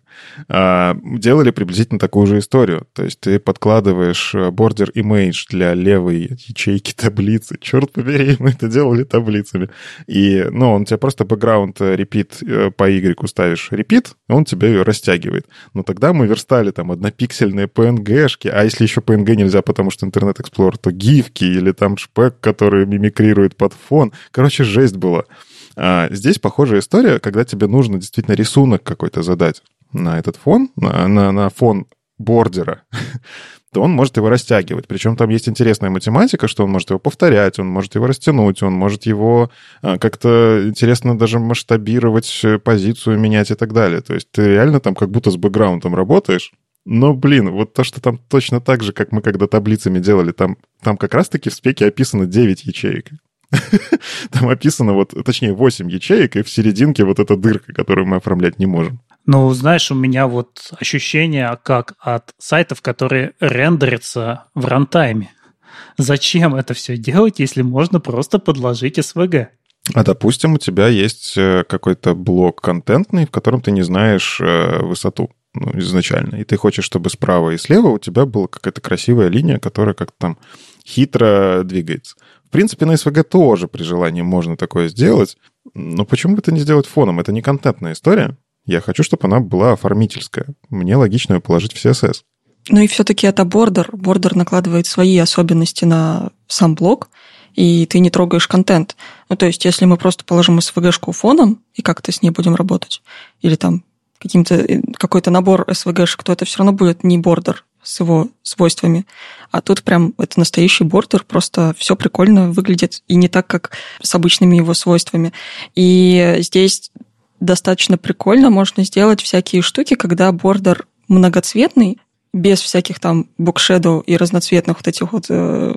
а, делали приблизительно такую же историю. То есть ты подкладываешь э, image для левой ячейки таблицы. Черт побери, мы это делали таблицами. И, ну, он тебе просто background э, repeat по Y ставишь repeat, он тебе ее растягивает. Но тогда мы верстали там однопиксельные PNG-шки, а если еще PNG нельзя, потому что Internet Explorer, то GIF, гифки или там шпек, который мимикрирует под фон. Короче, жесть была. А здесь похожая история, когда тебе нужно действительно рисунок какой-то задать на этот фон, на, на, на фон бордера, то он может его растягивать. Причем там есть интересная математика, что он может его повторять, он может его растянуть, он может его а, как-то интересно даже масштабировать, э, позицию менять и так далее. То есть ты реально там как будто с бэкграундом работаешь, но, блин, вот то, что там точно так же, как мы когда таблицами делали, там, там как раз-таки в спеке описано 9 ячеек. Там описано вот, точнее, 8 ячеек, и в серединке вот эта дырка, которую мы оформлять не можем. Ну, знаешь, у меня вот ощущение как от сайтов, которые рендерятся в рантайме. Зачем это все делать, если можно просто подложить SVG? А допустим, у тебя есть э, какой-то блок контентный, в котором ты не знаешь э, высоту ну, изначально, и ты хочешь, чтобы справа и слева у тебя была какая-то красивая линия, которая как-то там хитро двигается. В принципе, на SVG тоже при желании можно такое сделать, но почему бы это не сделать фоном? Это не контентная история. Я хочу, чтобы она была оформительская. Мне логично ее положить в CSS. Ну и все-таки это бордер. Бордер накладывает свои особенности на сам блок, и ты не трогаешь контент. Ну, то есть, если мы просто положим SVG-шку фоном, и как-то с ней будем работать, или там каким-то э, какой-то набор SVG, то это все равно будет не бордер с его свойствами. А тут прям это настоящий бордер, просто все прикольно выглядит, и не так, как с обычными его свойствами. И здесь достаточно прикольно можно сделать всякие штуки, когда бордер многоцветный, без всяких там букшедоу и разноцветных вот этих вот э,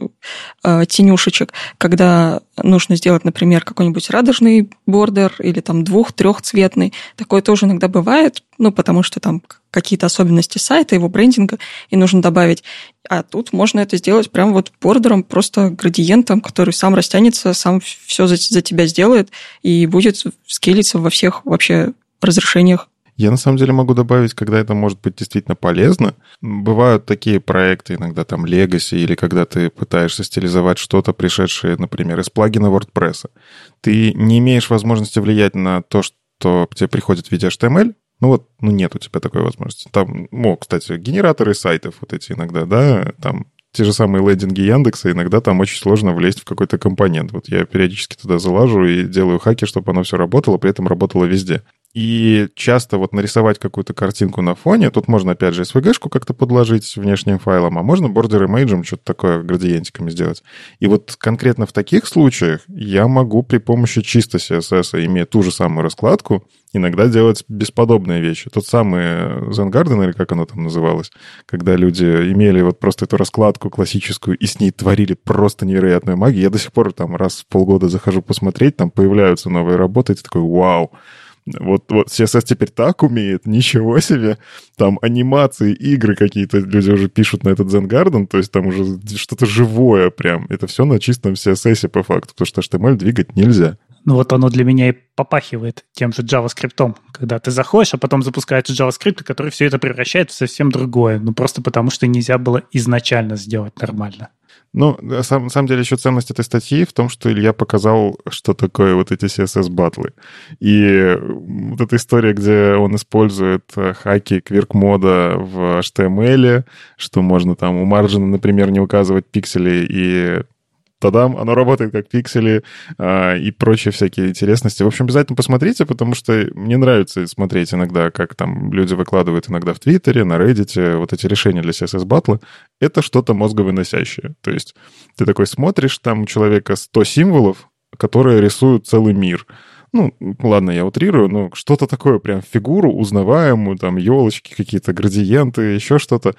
э, тенюшечек, когда нужно сделать, например, какой-нибудь радужный бордер или там двух-трехцветный. Такое тоже иногда бывает, ну, потому что там какие-то особенности сайта, его брендинга, и нужно добавить. А тут можно это сделать прям вот бордером, просто градиентом, который сам растянется, сам все за, за тебя сделает и будет скейлиться во всех вообще разрешениях. Я на самом деле могу добавить, когда это может быть действительно полезно. Бывают такие проекты, иногда там Legacy, или когда ты пытаешься стилизовать что-то, пришедшее, например, из плагина WordPress. Ты не имеешь возможности влиять на то, что тебе приходит в виде HTML, ну вот, ну нет у тебя такой возможности. Там, ну, кстати, генераторы сайтов вот эти иногда, да, там те же самые лендинги Яндекса, иногда там очень сложно влезть в какой-то компонент. Вот я периодически туда залажу и делаю хаки, чтобы оно все работало, при этом работало везде. И часто вот нарисовать какую-то картинку на фоне, тут можно, опять же, SVG-шку как-то подложить внешним файлом, а можно border image что-то такое градиентиками сделать. И вот конкретно в таких случаях я могу при помощи чисто CSS, имея ту же самую раскладку, иногда делать бесподобные вещи. Тот самый Zen Garden, или как оно там называлось, когда люди имели вот просто эту раскладку классическую и с ней творили просто невероятную магию. Я до сих пор там раз в полгода захожу посмотреть, там появляются новые работы, и ты такой, вау, вот, вот CSS теперь так умеет, ничего себе. Там анимации, игры какие-то люди уже пишут на этот Zen Garden, то есть там уже что-то живое прям. Это все на чистом CSS по факту, потому что HTML двигать нельзя. Ну вот оно для меня и попахивает тем же JavaScript, когда ты заходишь, а потом запускается JavaScript, который все это превращает в совсем другое. Ну просто потому, что нельзя было изначально сделать нормально. Ну, на самом, самом деле еще ценность этой статьи в том, что Илья показал, что такое вот эти CSS-батлы. И вот эта история, где он использует э, хаки квирк-мода в HTML, что можно там у маржина, например, не указывать пиксели и тадам, оно работает как пиксели а, и прочие всякие интересности. В общем, обязательно посмотрите, потому что мне нравится смотреть иногда, как там люди выкладывают иногда в Твиттере, на Reddit вот эти решения для CSS-батла. Это что-то мозговыносящее. То есть ты такой смотришь, там у человека 100 символов, которые рисуют целый мир ну, ладно, я утрирую, но что-то такое, прям фигуру узнаваемую, там, елочки какие-то, градиенты, еще что-то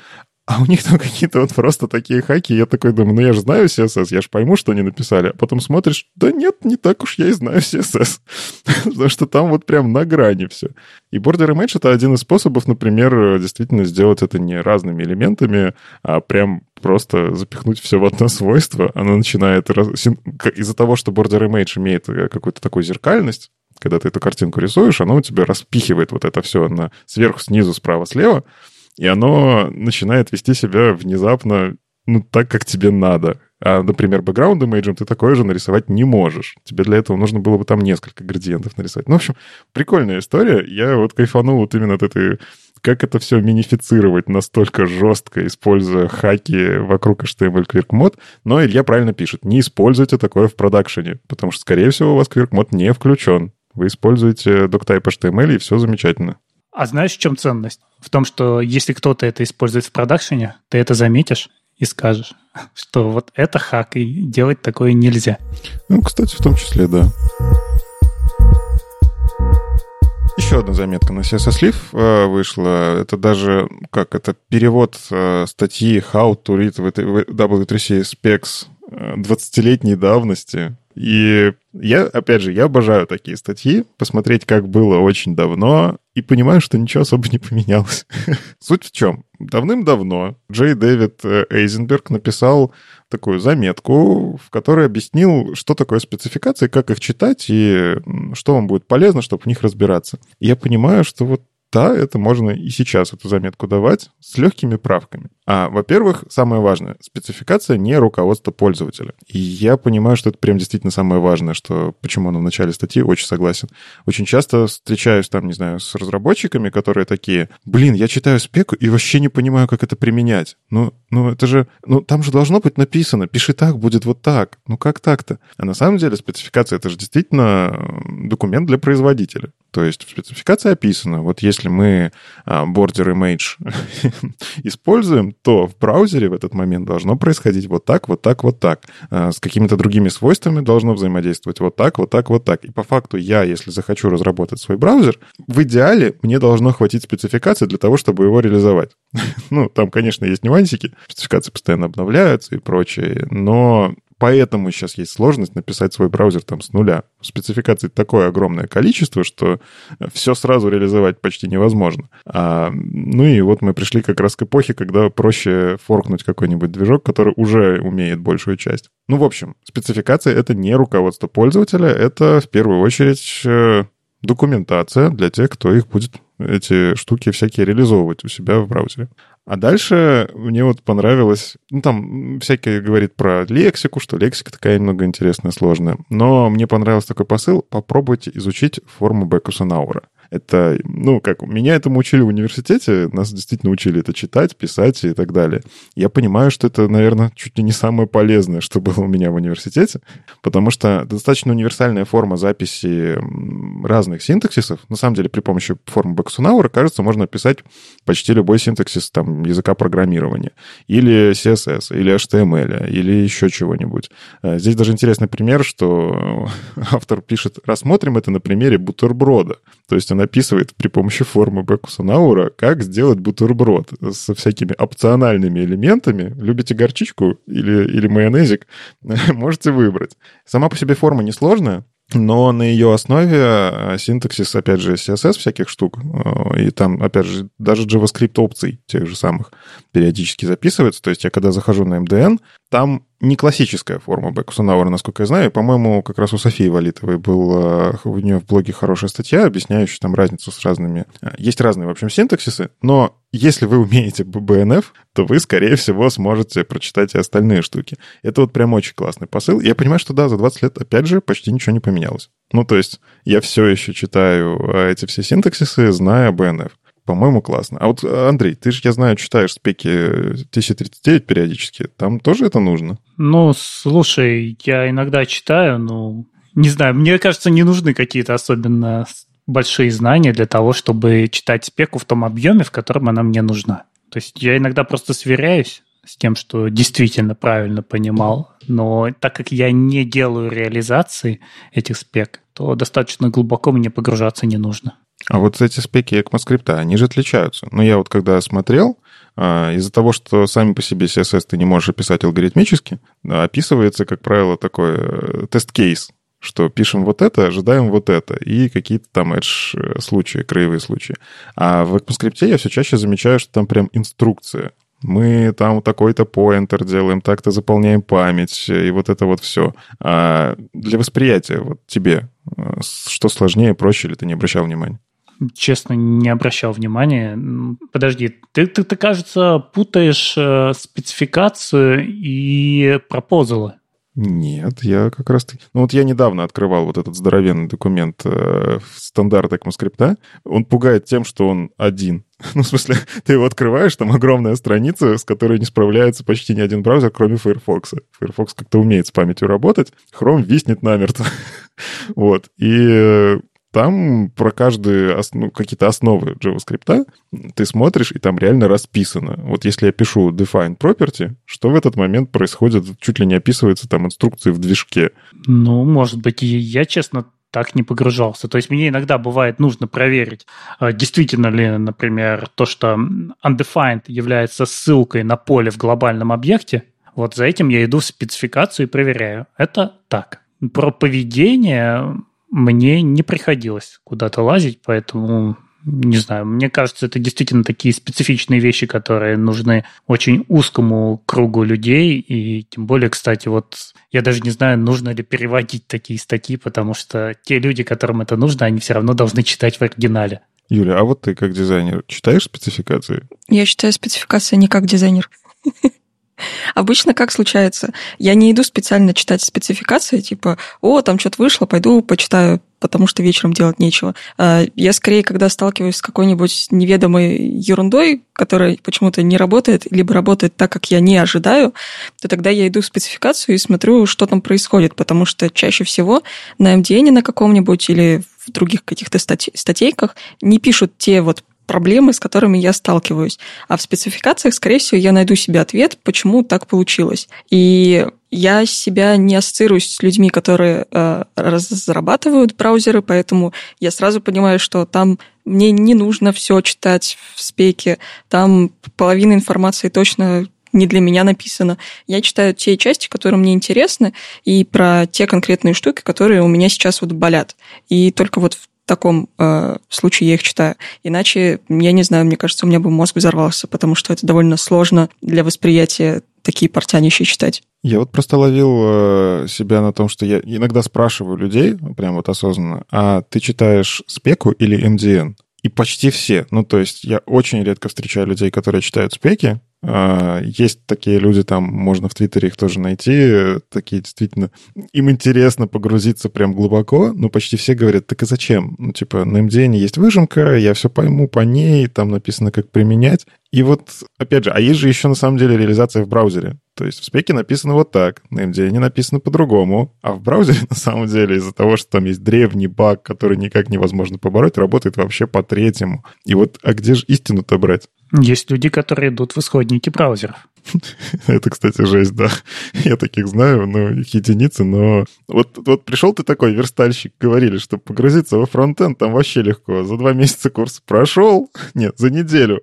а у них там какие-то вот просто такие хаки. Я такой думаю, ну я же знаю CSS, я же пойму, что они написали. А потом смотришь, да нет, не так уж я и знаю CSS. Потому что там вот прям на грани все. И Border Image — это один из способов, например, действительно сделать это не разными элементами, а прям просто запихнуть все в одно свойство. Оно начинает... Из-за того, что Border Image имеет э, какую-то такую зеркальность, когда ты эту картинку рисуешь, оно у тебя распихивает вот это все на сверху, снизу, справа, слева, и оно начинает вести себя внезапно ну, так, как тебе надо. А, например, бэкграунд имейджем ты такое же нарисовать не можешь. Тебе для этого нужно было бы там несколько градиентов нарисовать. Ну, в общем, прикольная история. Я вот кайфанул вот именно от этой... Как это все минифицировать настолько жестко, используя хаки вокруг HTML Quirk мод. Но Илья правильно пишет. Не используйте такое в продакшене, потому что, скорее всего, у вас Quirk мод не включен. Вы используете doctype HTML, и все замечательно. А знаешь, в чем ценность? В том, что если кто-то это использует в продакшене, ты это заметишь и скажешь, что вот это хак, и делать такое нельзя. Ну, кстати, в том числе, да. Еще одна заметка на CSS Leaf э, вышла. Это даже, как, это перевод э, статьи How to read W3C Specs 20-летней давности. И я, опять же, я обожаю такие статьи, посмотреть, как было очень давно, и понимаю, что ничего особо не поменялось. Суть в чем? Давным-давно Джей Дэвид э, Эйзенберг написал такую заметку, в которой объяснил, что такое спецификации, как их читать и что вам будет полезно, чтобы в них разбираться. Я понимаю, что вот да, это можно и сейчас эту заметку давать с легкими правками. А, во-первых, самое важное, спецификация не руководство пользователя. И я понимаю, что это прям действительно самое важное, что почему оно в начале статьи, очень согласен. Очень часто встречаюсь там, не знаю, с разработчиками, которые такие, блин, я читаю спеку и вообще не понимаю, как это применять. Ну, ну это же, ну там же должно быть написано, пиши так, будет вот так. Ну как так-то? А на самом деле спецификация это же действительно документ для производителя. То есть в спецификации описано, вот если мы а, border image используем, то в браузере в этот момент должно происходить вот так, вот так, вот так. А, с какими-то другими свойствами должно взаимодействовать вот так, вот так, вот так. И по факту я, если захочу разработать свой браузер, в идеале мне должно хватить спецификации для того, чтобы его реализовать. ну, там, конечно, есть нюансики, спецификации постоянно обновляются и прочее, но поэтому сейчас есть сложность написать свой браузер там с нуля. Спецификаций такое огромное количество, что все сразу реализовать почти невозможно. А, ну и вот мы пришли как раз к эпохе, когда проще форкнуть какой-нибудь движок, который уже умеет большую часть. Ну, в общем, спецификация — это не руководство пользователя, это в первую очередь э, документация для тех, кто их будет эти штуки всякие реализовывать у себя в браузере. А дальше мне вот понравилось, ну там всякие говорит про лексику, что лексика такая немного интересная, сложная. Но мне понравился такой посыл, попробуйте изучить форму Бекуса Наура. Это, ну, как, меня этому учили в университете, нас действительно учили это читать, писать и так далее. Я понимаю, что это, наверное, чуть ли не самое полезное, что было у меня в университете, потому что достаточно универсальная форма записи разных синтаксисов. На самом деле, при помощи формы Бэксунаура, кажется, можно писать почти любой синтаксис там, языка программирования. Или CSS, или HTML, или еще чего-нибудь. Э, здесь даже интересный пример, что автор пишет, рассмотрим это на примере бутерброда. То есть он описывает при помощи формы Бэксунаура, как сделать бутерброд со всякими опциональными элементами. Любите горчичку или, или майонезик? Можете выбрать. Сама по себе форма несложная, но на ее основе э, синтаксис, опять же, CSS всяких штук, э, и там, опять же, даже JavaScript опций тех же самых периодически записывается. То есть я когда захожу на MDN, там не классическая форма Бэкусонаура, насколько я знаю. По-моему, как раз у Софии Валитовой был у нее в блоге хорошая статья, объясняющая там разницу с разными... Есть разные, в общем, синтаксисы, но если вы умеете BNF, то вы, скорее всего, сможете прочитать и остальные штуки. Это вот прям очень классный посыл. Я понимаю, что да, за 20 лет, опять же, почти ничего не поменялось. Ну, то есть я все еще читаю эти все синтаксисы, зная BNF. По-моему, классно. А вот, Андрей, ты же, я знаю, читаешь спеки 1039 периодически. Там тоже это нужно? Ну, слушай, я иногда читаю, но не знаю, мне кажется, не нужны какие-то особенно большие знания для того, чтобы читать спеку в том объеме, в котором она мне нужна. То есть я иногда просто сверяюсь с тем, что действительно правильно понимал, но так как я не делаю реализации этих спек, то достаточно глубоко мне погружаться не нужно. А вот эти спеки ECMAScript, они же отличаются. Но я вот когда смотрел, а, из-за того, что сами по себе CSS ты не можешь описать алгоритмически, описывается, как правило, такой э, тест-кейс, что пишем вот это, ожидаем вот это, и какие-то там edge э, краевые случаи. А в ECMAScript я все чаще замечаю, что там прям инструкция. Мы там такой-то поинтер делаем, так-то заполняем память, и вот это вот все. А для восприятия вот тебе э, что сложнее, проще, или ты не обращал внимания? Честно, не обращал внимания. Подожди, ты, ты, ты кажется, путаешь э, спецификацию и пропозалы. Нет, я как раз... Ну вот я недавно открывал вот этот здоровенный документ э, в стандарт ECMAScript. Он пугает тем, что он один. Ну, в смысле, ты его открываешь, там огромная страница, с которой не справляется почти ни один браузер, кроме Firefox. Firefox как-то умеет с памятью работать, Chrome виснет намертво. вот. И э, там про каждые ну, какие-то основы JavaScript ты смотришь, и там реально расписано. Вот если я пишу define property, что в этот момент происходит, чуть ли не описывается там инструкции в движке. Ну, может быть, я, честно, так не погружался. То есть мне иногда бывает нужно проверить, а, действительно ли, например, то, что undefined является ссылкой на поле в глобальном объекте, вот за этим я иду в спецификацию и проверяю. Это так. Про поведение мне не приходилось куда-то лазить, поэтому не знаю, мне кажется, это действительно такие специфичные вещи, которые нужны очень узкому кругу людей, и тем более, кстати, вот я даже не знаю, нужно ли переводить такие статьи, потому что те люди, которым это нужно, они все равно должны читать в оригинале. Юля, а вот ты как дизайнер читаешь спецификации? Я читаю спецификации не как дизайнер. Обычно как случается? Я не иду специально читать спецификации, типа, о, там что-то вышло, пойду почитаю, потому что вечером делать нечего. А, я скорее, когда сталкиваюсь с какой-нибудь неведомой ерундой, которая почему-то не работает, либо работает так, как я не ожидаю, то тогда я иду в спецификацию и смотрю, что там происходит, потому что чаще всего на MDN на каком-нибудь или в других каких-то статейках не пишут те вот проблемы, с которыми я сталкиваюсь. А в спецификациях, скорее всего, я найду себе ответ, почему так получилось. И я себя не ассоциирую с людьми, которые э, разрабатывают браузеры, поэтому я сразу понимаю, что там мне не нужно все читать в спеке, там половина информации точно не для меня написано. Я читаю те части, которые мне интересны, и про те конкретные штуки, которые у меня сейчас вот болят. И только вот таком э, случае я их читаю. Иначе, я не знаю, мне кажется, у меня бы мозг взорвался, потому что это довольно сложно для восприятия такие портянища читать. Я вот просто ловил э, себя на том, что я иногда спрашиваю людей, прям вот осознанно, а ты читаешь спеку или MDN? И почти все, ну то есть я очень редко встречаю людей, которые читают спеки, есть такие люди, там можно в Твиттере их тоже найти, такие действительно, им интересно погрузиться прям глубоко, но почти все говорят, так и зачем? Ну, типа, на MDN есть выжимка, я все пойму по ней, там написано, как применять. И вот, опять же, а есть же еще на самом деле реализация в браузере. То есть в спеке написано вот так, на MDN написано по-другому, а в браузере на самом деле из-за того, что там есть древний баг, который никак невозможно побороть, работает вообще по-третьему. И вот, а где же истину-то брать? Есть люди, которые идут в исходники браузеров. Это, кстати, жесть, да. Я таких знаю, ну, их единицы, но... Вот, вот пришел ты такой верстальщик, говорили, что погрузиться во фронтенд там вообще легко. За два месяца курс прошел, нет, за неделю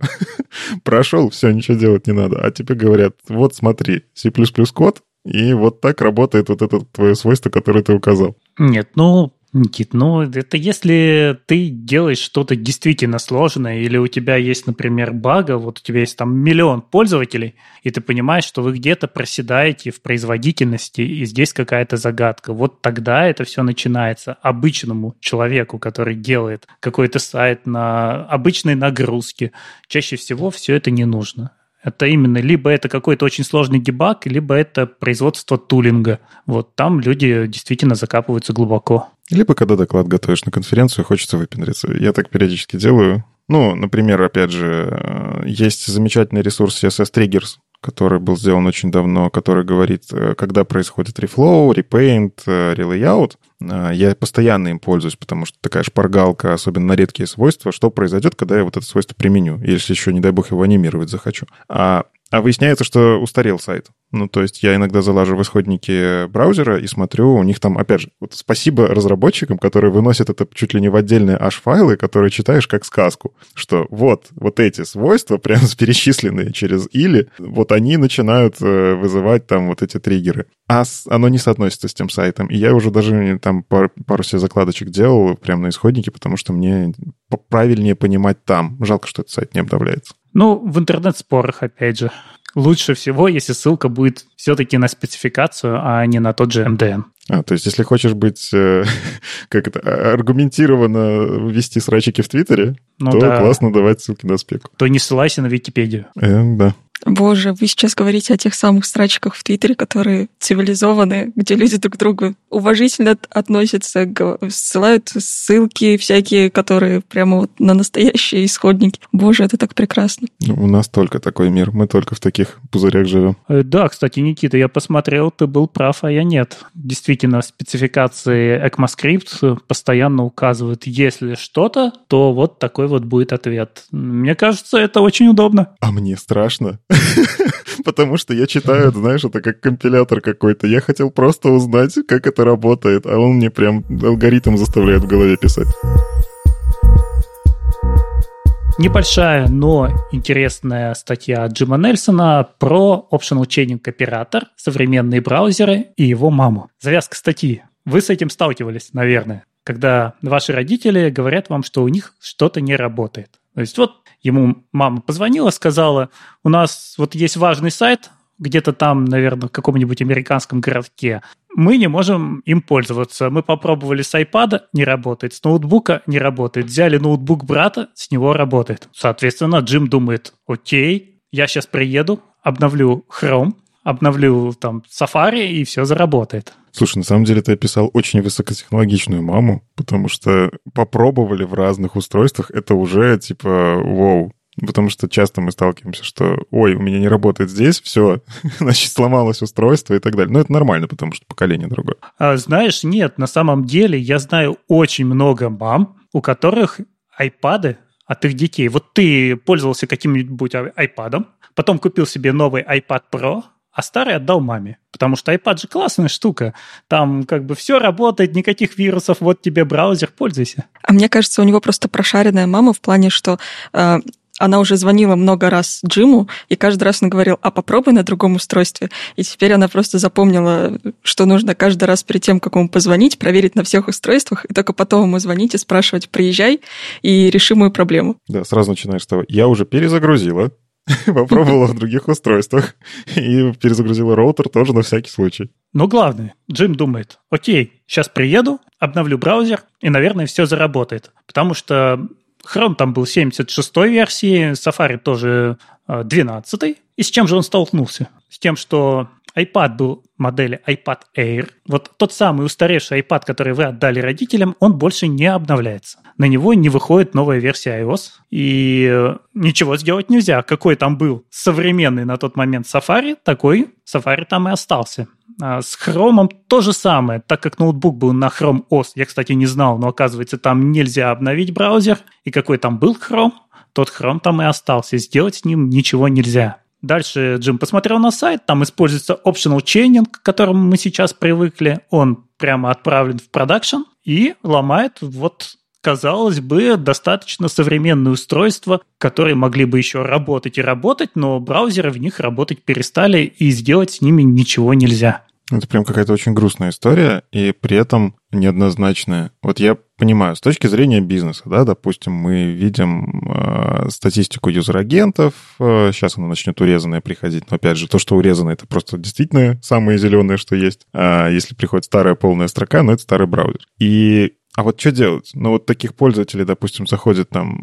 прошел, все, ничего делать не надо. А тебе говорят, вот смотри, C++ код, и вот так работает вот это твое свойство, которое ты указал. Нет, ну, Никит, ну это если ты делаешь что-то действительно сложное, или у тебя есть, например, бага, вот у тебя есть там миллион пользователей, и ты понимаешь, что вы где-то проседаете в производительности, и здесь какая-то загадка. Вот тогда это все начинается обычному человеку, который делает какой-то сайт на обычной нагрузке. Чаще всего все это не нужно. Это именно либо это какой-то очень сложный дебаг, либо это производство тулинга. Вот там люди действительно закапываются глубоко. Либо когда доклад готовишь на конференцию, хочется выпендриться. Я так периодически делаю. Ну, например, опять же, э, есть замечательный ресурс CSS Triggers, который был сделан очень давно, который говорит, э, когда происходит repaint, э, relayout. Я постоянно им пользуюсь, потому что такая шпаргалка, особенно на редкие свойства, что произойдет, когда я вот это свойство применю, если еще, не дай бог, его анимировать захочу. А а выясняется, что устарел сайт. Ну, то есть я иногда залажу в исходники браузера и смотрю, у них там, опять же, вот спасибо разработчикам, которые выносят это чуть ли не в отдельные H-файлы, которые читаешь как сказку, что вот, вот эти свойства, прям перечисленные через или, вот они начинают э, вызывать там вот эти триггеры. А оно не соотносится с тем сайтом. И я уже даже там пару, пару себе закладочек делал прямо на исходнике, потому что мне правильнее понимать там. Жалко, что этот сайт не обновляется. Ну, в интернет-спорах, опять же. Лучше всего, если ссылка будет все-таки на спецификацию, а не на тот же MDN. А, то есть, если хочешь быть, э, как это, аргументированно вести срачики в Твиттере, ну, то да. классно давать ссылки на спеку. То не ссылайся на Википедию. Э, да. Боже, вы сейчас говорите о тех самых страчках в Твиттере, которые цивилизованы, где люди друг к другу уважительно относятся, ссылают ссылки всякие, которые прямо вот на настоящие исходники. Боже, это так прекрасно. Ну, у нас только такой мир, мы только в таких пузырях живем. Э, да, кстати, Никита, я посмотрел, ты был прав, а я нет. Действительно, в спецификации ECMAScript постоянно указывают, если что-то, то вот такой вот будет ответ. Мне кажется, это очень удобно. А мне страшно. Потому что я читаю, знаешь, это как компилятор какой-то. Я хотел просто узнать, как это работает, а он мне прям алгоритм заставляет в голове писать. Небольшая, но интересная статья Джима Нельсона про Optional Chaining оператор, современные браузеры и его маму. Завязка статьи. Вы с этим сталкивались, наверное, когда ваши родители говорят вам, что у них что-то не работает. То есть вот ему мама позвонила, сказала, у нас вот есть важный сайт, где-то там, наверное, в каком-нибудь американском городке. Мы не можем им пользоваться. Мы попробовали с iPad, не работает, с ноутбука не работает. Взяли ноутбук брата, с него работает. Соответственно, Джим думает, окей, я сейчас приеду, обновлю Chrome, обновлю там Safari, и все заработает. Слушай, на самом деле ты описал очень высокотехнологичную маму, потому что попробовали в разных устройствах, это уже типа вау. Потому что часто мы сталкиваемся, что ой, у меня не работает здесь, все, значит, сломалось устройство и так далее. Но это нормально, потому что поколение другое. А, знаешь, нет, на самом деле я знаю очень много мам, у которых айпады от их детей. Вот ты пользовался каким-нибудь айпадом, потом купил себе новый iPad Pro, а старый отдал маме. Потому что iPad же классная штука. Там как бы все работает, никаких вирусов, вот тебе браузер, пользуйся. А мне кажется, у него просто прошаренная мама в плане, что э, она уже звонила много раз Джиму, и каждый раз он говорил, а попробуй на другом устройстве. И теперь она просто запомнила, что нужно каждый раз перед тем, как ему позвонить, проверить на всех устройствах, и только потом ему звонить и спрашивать, приезжай и реши мою проблему. Да, сразу начинаешь с того, я уже перезагрузила, Попробовала в других устройствах. И перезагрузила роутер тоже на всякий случай. Но главное, Джим думает, окей, сейчас приеду, обновлю браузер, и, наверное, все заработает. Потому что Chrome там был 76-й версии, Safari тоже 12-й, И с чем же он столкнулся? С тем, что iPad был модели iPad Air. Вот тот самый устаревший iPad, который вы отдали родителям, он больше не обновляется. На него не выходит новая версия iOS. И э, ничего сделать нельзя. Какой там был современный на тот момент Safari, такой Safari там и остался. А с Chrome то же самое, так как ноутбук был на Chrome OS. Я, кстати, не знал, но оказывается, там нельзя обновить браузер. И какой там был Chrome, тот Chrome там и остался. Сделать с ним ничего нельзя. Дальше Джим посмотрел на сайт, там используется optional chaining, к которому мы сейчас привыкли. Он прямо отправлен в продакшн и ломает вот казалось бы, достаточно современные устройства, которые могли бы еще работать и работать, но браузеры в них работать перестали, и сделать с ними ничего нельзя. Это прям какая-то очень грустная история, и при этом неоднозначная. Вот я понимаю, с точки зрения бизнеса, да, допустим, мы видим э, статистику юзер-агентов, э, сейчас она начнет урезанная приходить, но опять же, то, что урезано, это просто действительно самое зеленое, что есть. А если приходит старая полная строка, ну, это старый браузер. И а вот что делать? Ну, вот таких пользователей, допустим, заходит там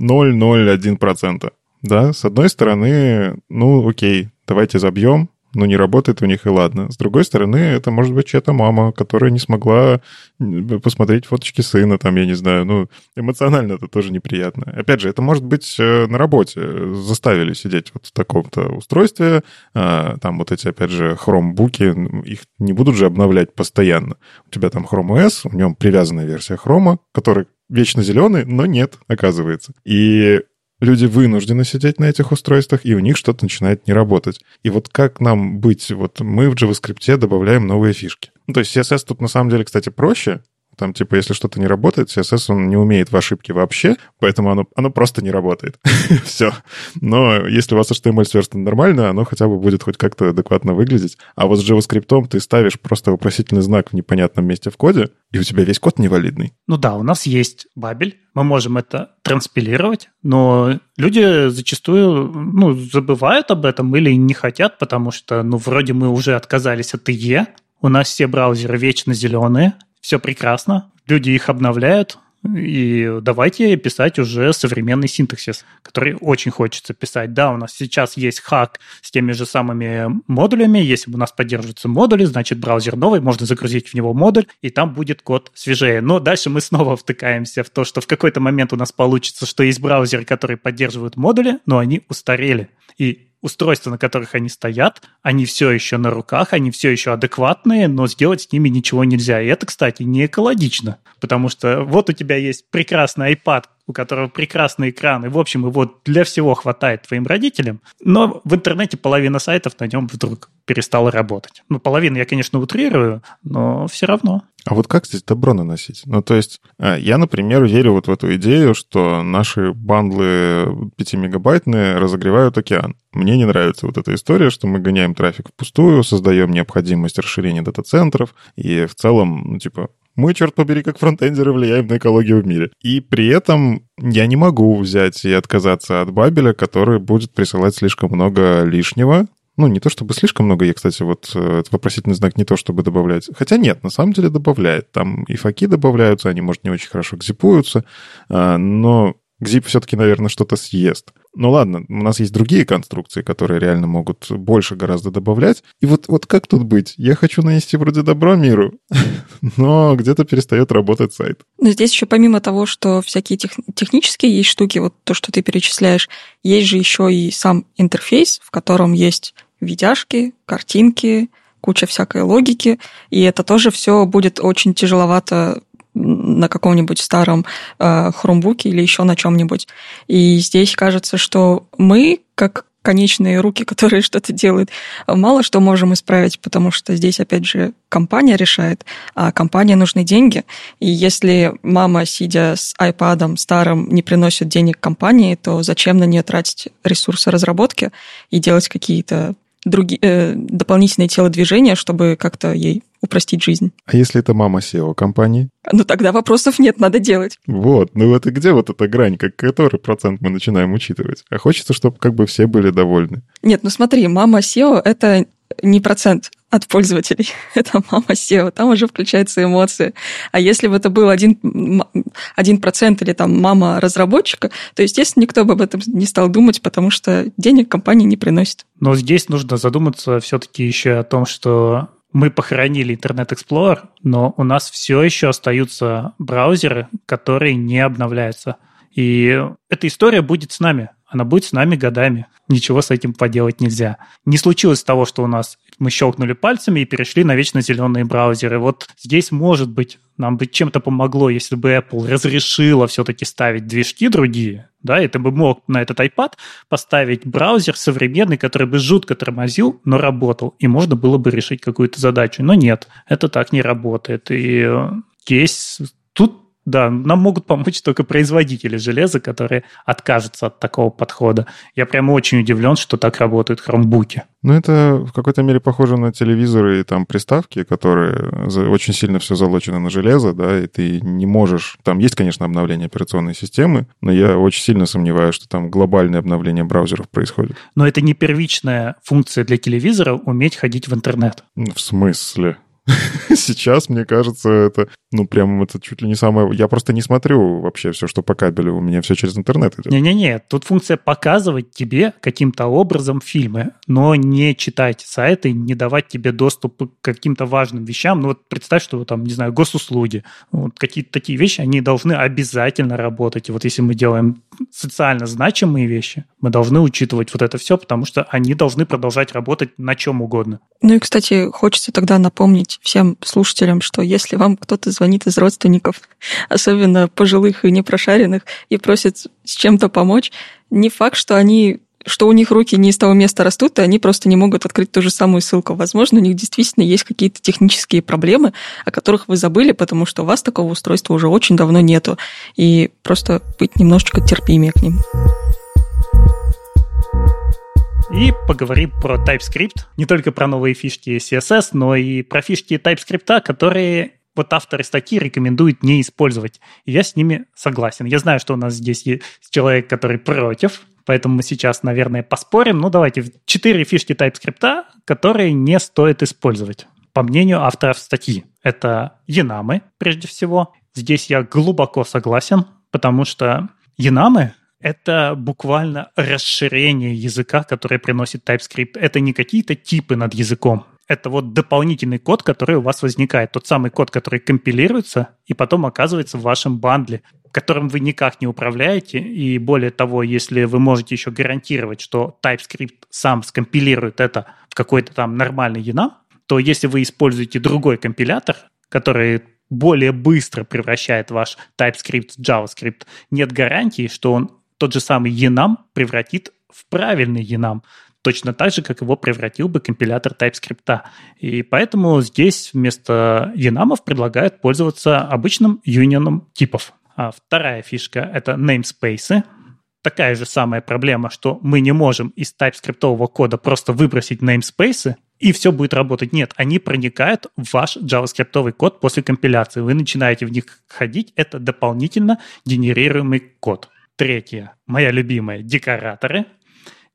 0,01%. Да, с одной стороны, ну, окей, давайте забьем, ну, не работает у них, и ладно. С другой стороны, это может быть чья-то мама, которая не смогла посмотреть фоточки сына, там, я не знаю, ну, эмоционально это тоже неприятно. Опять же, это может быть э, на работе. Заставили сидеть вот в таком-то устройстве, а, там вот эти, опять же, хромбуки, их не будут же обновлять постоянно. У тебя там Chrome OS, в нем привязанная версия хрома, который вечно зеленый, но нет, оказывается. И люди вынуждены сидеть на этих устройствах, и у них что-то начинает не работать. И вот как нам быть? Вот мы в JavaScript добавляем новые фишки. Ну, то есть CSS тут на самом деле, кстати, проще, там, типа, если что-то не работает, CSS, он не умеет в ошибки вообще, поэтому оно, оно просто не работает. Все. Но если у вас HTML сверстано нормально, оно хотя бы будет хоть как-то адекватно выглядеть. А вот с JavaScript ты ставишь просто вопросительный знак в непонятном месте в коде, и у тебя весь код невалидный. Ну да, у нас есть бабель, мы можем это транспилировать, но люди зачастую ну, забывают об этом или не хотят, потому что, ну, вроде мы уже отказались от IE, у нас все браузеры вечно зеленые, все прекрасно, люди их обновляют, и давайте писать уже современный синтаксис, который очень хочется писать. Да, у нас сейчас есть хак с теми же самыми модулями. Если у нас поддерживаются модули, значит браузер новый, можно загрузить в него модуль, и там будет код свежее. Но дальше мы снова втыкаемся в то, что в какой-то момент у нас получится, что есть браузеры, которые поддерживают модули, но они устарели. И устройства, на которых они стоят, они все еще на руках, они все еще адекватные, но сделать с ними ничего нельзя. И это, кстати, не экологично, потому что вот у тебя есть прекрасный iPad, у которого прекрасный экран, и, в общем, его для всего хватает твоим родителям, но в интернете половина сайтов на нем вдруг перестала работать. Ну, половину я, конечно, утрирую, но все равно. А вот как здесь добро наносить? Ну, то есть, а, я, например, верю вот в эту идею, что наши бандлы 5-мегабайтные разогревают океан. Мне не нравится вот эта история, что мы гоняем трафик впустую, создаем необходимость расширения дата-центров, и в целом, ну, типа, мы, черт побери, как фронтендеры влияем на экологию в мире. И при этом я не могу взять и отказаться от бабеля, который будет присылать слишком много лишнего, ну, не то чтобы слишком много, я, кстати, вот э, этот вопросительный знак не то чтобы добавлять. Хотя нет, на самом деле добавляет. Там и факи добавляются, они, может, не очень хорошо гзипуются, а, но гзип все-таки, наверное, что-то съест. Ну ладно, у нас есть другие конструкции, которые реально могут больше гораздо добавлять. И вот, вот как тут быть? Я хочу нанести вроде добро миру, но где-то перестает работать сайт. Но здесь еще помимо того, что всякие тех, технические есть штуки, вот то, что ты перечисляешь, есть же еще и сам интерфейс, в котором есть видяшки, картинки, куча всякой логики, и это тоже все будет очень тяжеловато на каком-нибудь старом э, хромбуке или еще на чем-нибудь. И здесь кажется, что мы, как конечные руки, которые что-то делают, мало что можем исправить, потому что здесь, опять же, компания решает, а компания нужны деньги. И если мама, сидя с iPad старым, не приносит денег компании, то зачем на нее тратить ресурсы разработки и делать какие-то другие, э, дополнительные телодвижения, чтобы как-то ей упростить жизнь. А если это мама SEO компании? Ну тогда вопросов нет, надо делать. Вот, ну вот и где вот эта грань, как который процент мы начинаем учитывать? А хочется, чтобы как бы все были довольны. Нет, ну смотри, мама SEO — это не процент, от пользователей. Это мама SEO, там уже включаются эмоции. А если бы это был один, один процент или там мама разработчика, то, естественно, никто бы об этом не стал думать, потому что денег компания не приносит. Но здесь нужно задуматься все-таки еще о том, что мы похоронили Internet Explorer, но у нас все еще остаются браузеры, которые не обновляются. И эта история будет с нами она будет с нами годами. Ничего с этим поделать нельзя. Не случилось того, что у нас мы щелкнули пальцами и перешли на вечно зеленые браузеры. Вот здесь, может быть, нам бы чем-то помогло, если бы Apple разрешила все-таки ставить движки другие, да, и ты бы мог на этот iPad поставить браузер современный, который бы жутко тормозил, но работал, и можно было бы решить какую-то задачу. Но нет, это так не работает. И есть тут да, нам могут помочь только производители железа, которые откажутся от такого подхода. Я прямо очень удивлен, что так работают хромбуки. Ну, это в какой-то мере похоже на телевизоры и там приставки, которые очень сильно все залочено на железо, да, и ты не можешь... Там есть, конечно, обновление операционной системы, но я очень сильно сомневаюсь, что там глобальное обновление браузеров происходит. Но это не первичная функция для телевизора уметь ходить в интернет. В смысле? Сейчас, мне кажется, это, ну, прям это чуть ли не самое... Я просто не смотрю вообще все, что по кабелю. У меня все через интернет идет. Не-не-не, тут функция показывать тебе каким-то образом фильмы, но не читать сайты, не давать тебе доступ к каким-то важным вещам. Ну, вот представь, что там, не знаю, госуслуги. Вот какие-то такие вещи, они должны обязательно работать. И вот если мы делаем социально значимые вещи, мы должны учитывать вот это все, потому что они должны продолжать работать на чем угодно. Ну и, кстати, хочется тогда напомнить всем слушателям, что если вам кто-то звонит из родственников, особенно пожилых и непрошаренных, и просит с чем-то помочь, не факт, что они что у них руки не из того места растут, и они просто не могут открыть ту же самую ссылку. Возможно, у них действительно есть какие-то технические проблемы, о которых вы забыли, потому что у вас такого устройства уже очень давно нету. И просто быть немножечко терпимее к ним. И поговорим про TypeScript. Не только про новые фишки CSS, но и про фишки TypeScript, которые вот авторы статьи рекомендуют не использовать. И я с ними согласен. Я знаю, что у нас здесь есть человек, который против, поэтому мы сейчас, наверное, поспорим. Ну, давайте. Четыре фишки TypeScript, которые не стоит использовать, по мнению авторов статьи. Это енамы, прежде всего. Здесь я глубоко согласен, потому что енамы это буквально расширение языка, которое приносит TypeScript. Это не какие-то типы над языком. Это вот дополнительный код, который у вас возникает. Тот самый код, который компилируется и потом оказывается в вашем бандле, которым вы никак не управляете. И более того, если вы можете еще гарантировать, что TypeScript сам скомпилирует это в какой-то там нормальный enum, то если вы используете другой компилятор, который более быстро превращает ваш TypeScript в JavaScript, нет гарантии, что он тот же самый enum превратит в правильный enum, точно так же, как его превратил бы компилятор TypeScript. И поэтому здесь вместо enumов предлагают пользоваться обычным юнионом типов. А вторая фишка — это namespace. Такая же самая проблема, что мы не можем из TypeScript кода просто выбросить namespace, и все будет работать. Нет, они проникают в ваш JavaScript код после компиляции. Вы начинаете в них ходить, это дополнительно генерируемый код. Третье, моя любимая, декораторы.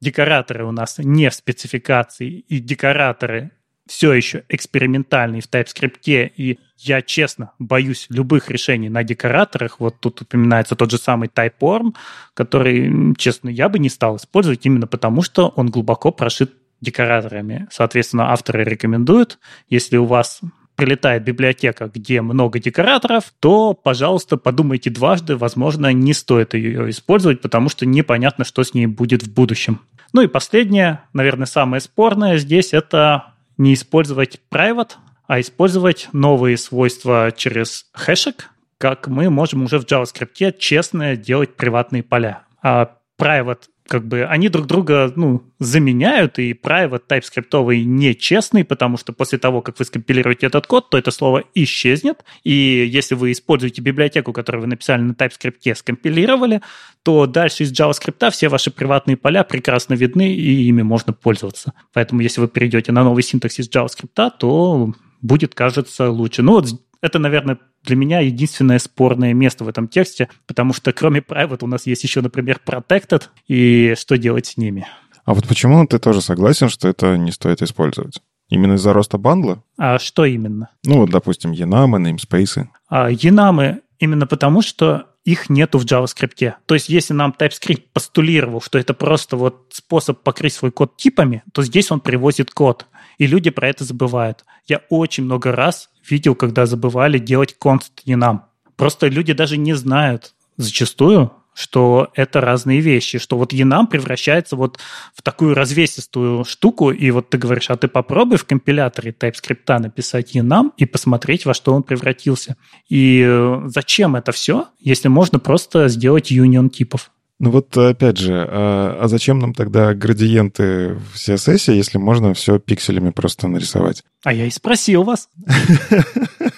Декораторы у нас не в спецификации, и декораторы все еще экспериментальные в TypeScript, и я, честно, боюсь любых решений на декораторах. Вот тут упоминается тот же самый Typeform, который, честно, я бы не стал использовать именно потому, что он глубоко прошит декораторами. Соответственно, авторы рекомендуют, если у вас прилетает библиотека, где много декораторов, то, пожалуйста, подумайте дважды, возможно, не стоит ее использовать, потому что непонятно, что с ней будет в будущем. Ну и последнее, наверное, самое спорное здесь, это не использовать private, а использовать новые свойства через хэшек, как мы можем уже в JavaScript честно делать приватные поля. А private как бы они друг друга ну, заменяют, и private TypeScript нечестный, потому что после того, как вы скомпилируете этот код, то это слово исчезнет, и если вы используете библиотеку, которую вы написали на TypeScript, скомпилировали, то дальше из JavaScript все ваши приватные поля прекрасно видны, и ими можно пользоваться. Поэтому если вы перейдете на новый синтаксис JavaScript, то будет, кажется, лучше. Ну вот это, наверное, для меня единственное спорное место в этом тексте, потому что кроме private у нас есть еще, например, protected, и что делать с ними. А вот почему ты тоже согласен, что это не стоит использовать? Именно из-за роста бандла? А что именно? Ну, вот, допустим, Enam, namespace. А, Enam именно потому, что их нету в JavaScript. То есть, если нам TypeScript постулировал, что это просто вот способ покрыть свой код типами, то здесь он привозит код. И люди про это забывают. Я очень много раз видел, когда забывали делать const enum. Просто люди даже не знают зачастую, что это разные вещи, что вот Enum превращается вот в такую развесистую штуку, и вот ты говоришь, а ты попробуй в компиляторе TypeScript написать Enum и посмотреть, во что он превратился. И э, зачем это все, если можно просто сделать union типов? Ну вот опять же, а, а зачем нам тогда градиенты в CSS, если можно все пикселями просто нарисовать? А я и спросил вас.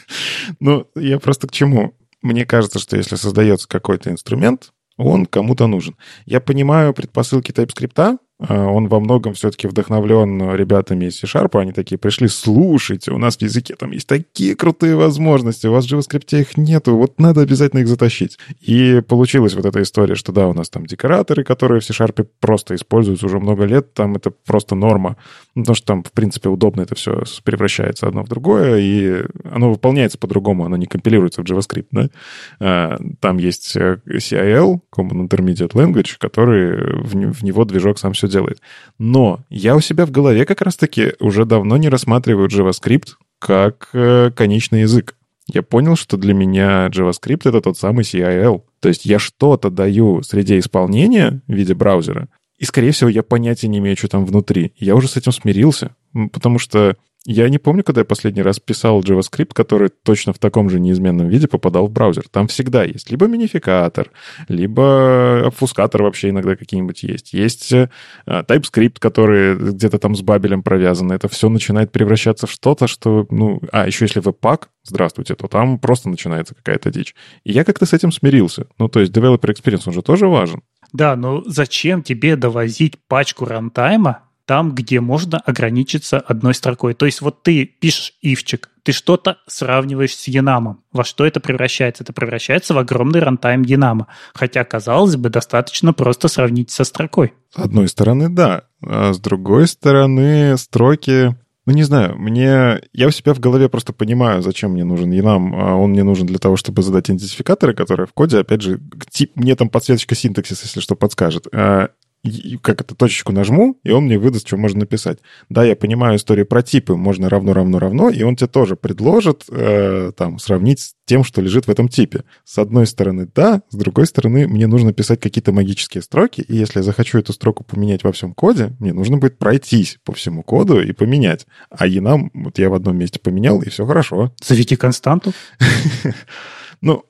Ну, я просто к чему? Мне кажется, что если создается какой-то инструмент, он кому-то нужен. Я понимаю предпосылки TypeScript, он во многом все-таки вдохновлен ребятами из C-Sharp. Они такие пришли, слушайте, у нас в языке там есть такие крутые возможности, у вас в JavaScript их нету, вот надо обязательно их затащить. И получилась вот эта история, что да, у нас там декораторы, которые в C-Sharp просто используются уже много лет, там это просто норма. Ну, потому что там, в принципе, удобно это все превращается одно в другое, и оно выполняется по-другому, оно не компилируется в JavaScript, да? А, там есть э, CIL, Common Intermediate Language, который в него движок сам все делает. Но я у себя в голове как раз-таки уже давно не рассматриваю JavaScript как э, конечный язык. Я понял, что для меня JavaScript — это тот самый CIL. То есть я что-то даю среде исполнения в виде браузера, и, скорее всего, я понятия не имею, что там внутри. Я уже с этим смирился, потому что я не помню, когда я последний раз писал JavaScript, который точно в таком же неизменном виде попадал в браузер. Там всегда есть либо минификатор, либо обфускатор вообще иногда какие-нибудь есть. Есть э, TypeScript, который где-то там с бабелем провязан. Это все начинает превращаться в что-то, что... ну, А, еще если веб-пак, здравствуйте, то там просто начинается какая-то дичь. И я как-то с этим смирился. Ну, то есть developer experience, он же тоже важен. Да, но зачем тебе довозить пачку рантайма там, где можно ограничиться одной строкой. То есть вот ты пишешь ивчик, ты что-то сравниваешь с Янамом. Во что это превращается? Это превращается в огромный рантайм Янама. Хотя, казалось бы, достаточно просто сравнить со строкой. С одной стороны, да. А с другой стороны, строки... Ну, не знаю, мне... Я у себя в голове просто понимаю, зачем мне нужен Янам. А он мне нужен для того, чтобы задать идентификаторы, которые в коде, опять же, тип... мне там подсветочка синтаксис, если что, подскажет. Как это точечку нажму, и он мне выдаст, что можно написать. Да, я понимаю историю про типы, можно равно, равно, равно, и он тебе тоже предложит э, там сравнить с тем, что лежит в этом типе. С одной стороны, да, с другой стороны, мне нужно писать какие-то магические строки, и если я захочу эту строку поменять во всем коде, мне нужно будет пройтись по всему коду и поменять. А енам вот я в одном месте поменял, и все хорошо. Заведи константу. Ну,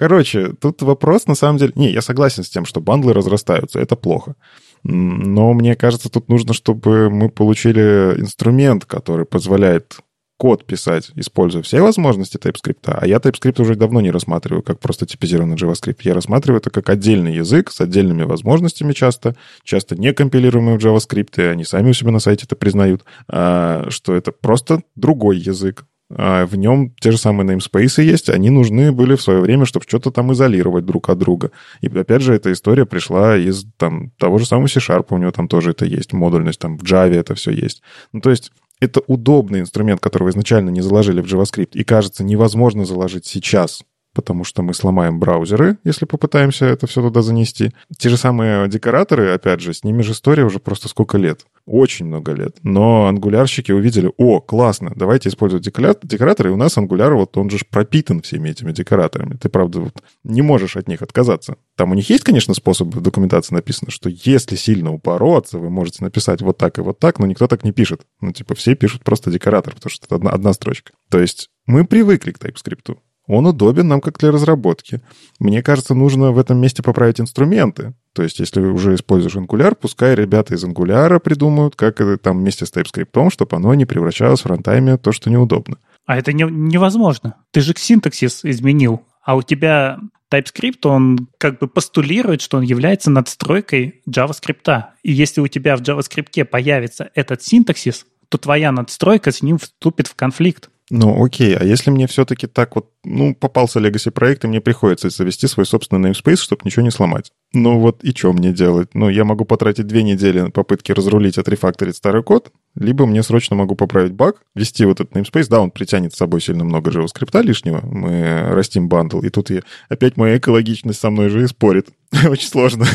Короче, тут вопрос на самом деле... Не, я согласен с тем, что бандлы разрастаются, это плохо. Но мне кажется, тут нужно, чтобы мы получили инструмент, который позволяет код писать, используя все возможности TypeScript, а я TypeScript уже давно не рассматриваю как просто типизированный JavaScript. Я рассматриваю это как отдельный язык с отдельными возможностями часто, часто не компилируемый в JavaScript, и они сами у себя на сайте это признают, а, что это просто другой язык, в нем те же самые namespace есть, они нужны были в свое время, чтобы что-то там изолировать друг от друга. И опять же, эта история пришла из там, того же самого C-Sharp, у него там тоже это есть, модульность, там в Java это все есть. Ну, то есть это удобный инструмент, которого изначально не заложили в JavaScript, и, кажется, невозможно заложить сейчас потому что мы сломаем браузеры, если попытаемся это все туда занести. Те же самые декораторы, опять же, с ними же история уже просто сколько лет. Очень много лет. Но ангулярщики увидели, о, классно, давайте использовать декораторы, и у нас ангуляр, вот он же пропитан всеми этими декораторами. Ты, правда, вот не можешь от них отказаться. Там у них есть, конечно, способ в документации написано, что если сильно упороться, вы можете написать вот так и вот так, но никто так не пишет. Ну, типа, все пишут просто декоратор, потому что это одна, одна строчка. То есть мы привыкли к TypeScript. Он удобен нам как для разработки. Мне кажется, нужно в этом месте поправить инструменты. То есть, если уже используешь Angular, пускай ребята из Angular придумают, как это там вместе с TypeScript, чтобы оно не превращалось в рантайме то, что неудобно. А это не, невозможно. Ты же синтаксис изменил, а у тебя TypeScript, он как бы постулирует, что он является надстройкой JavaScript. И если у тебя в JavaScript появится этот синтаксис, то твоя надстройка с ним вступит в конфликт. Ну, окей, а если мне все-таки так вот, ну, попался Legacy проект, и мне приходится завести свой собственный namespace, чтобы ничего не сломать. Ну вот и что мне делать? Ну, я могу потратить две недели на попытки разрулить, отрефакторить старый код, либо мне срочно могу поправить баг, ввести вот этот namespace. Да, он притянет с собой сильно много JavaScript лишнего. Мы растим бандл, и тут я, опять моя экологичность со мной же и спорит. Очень сложно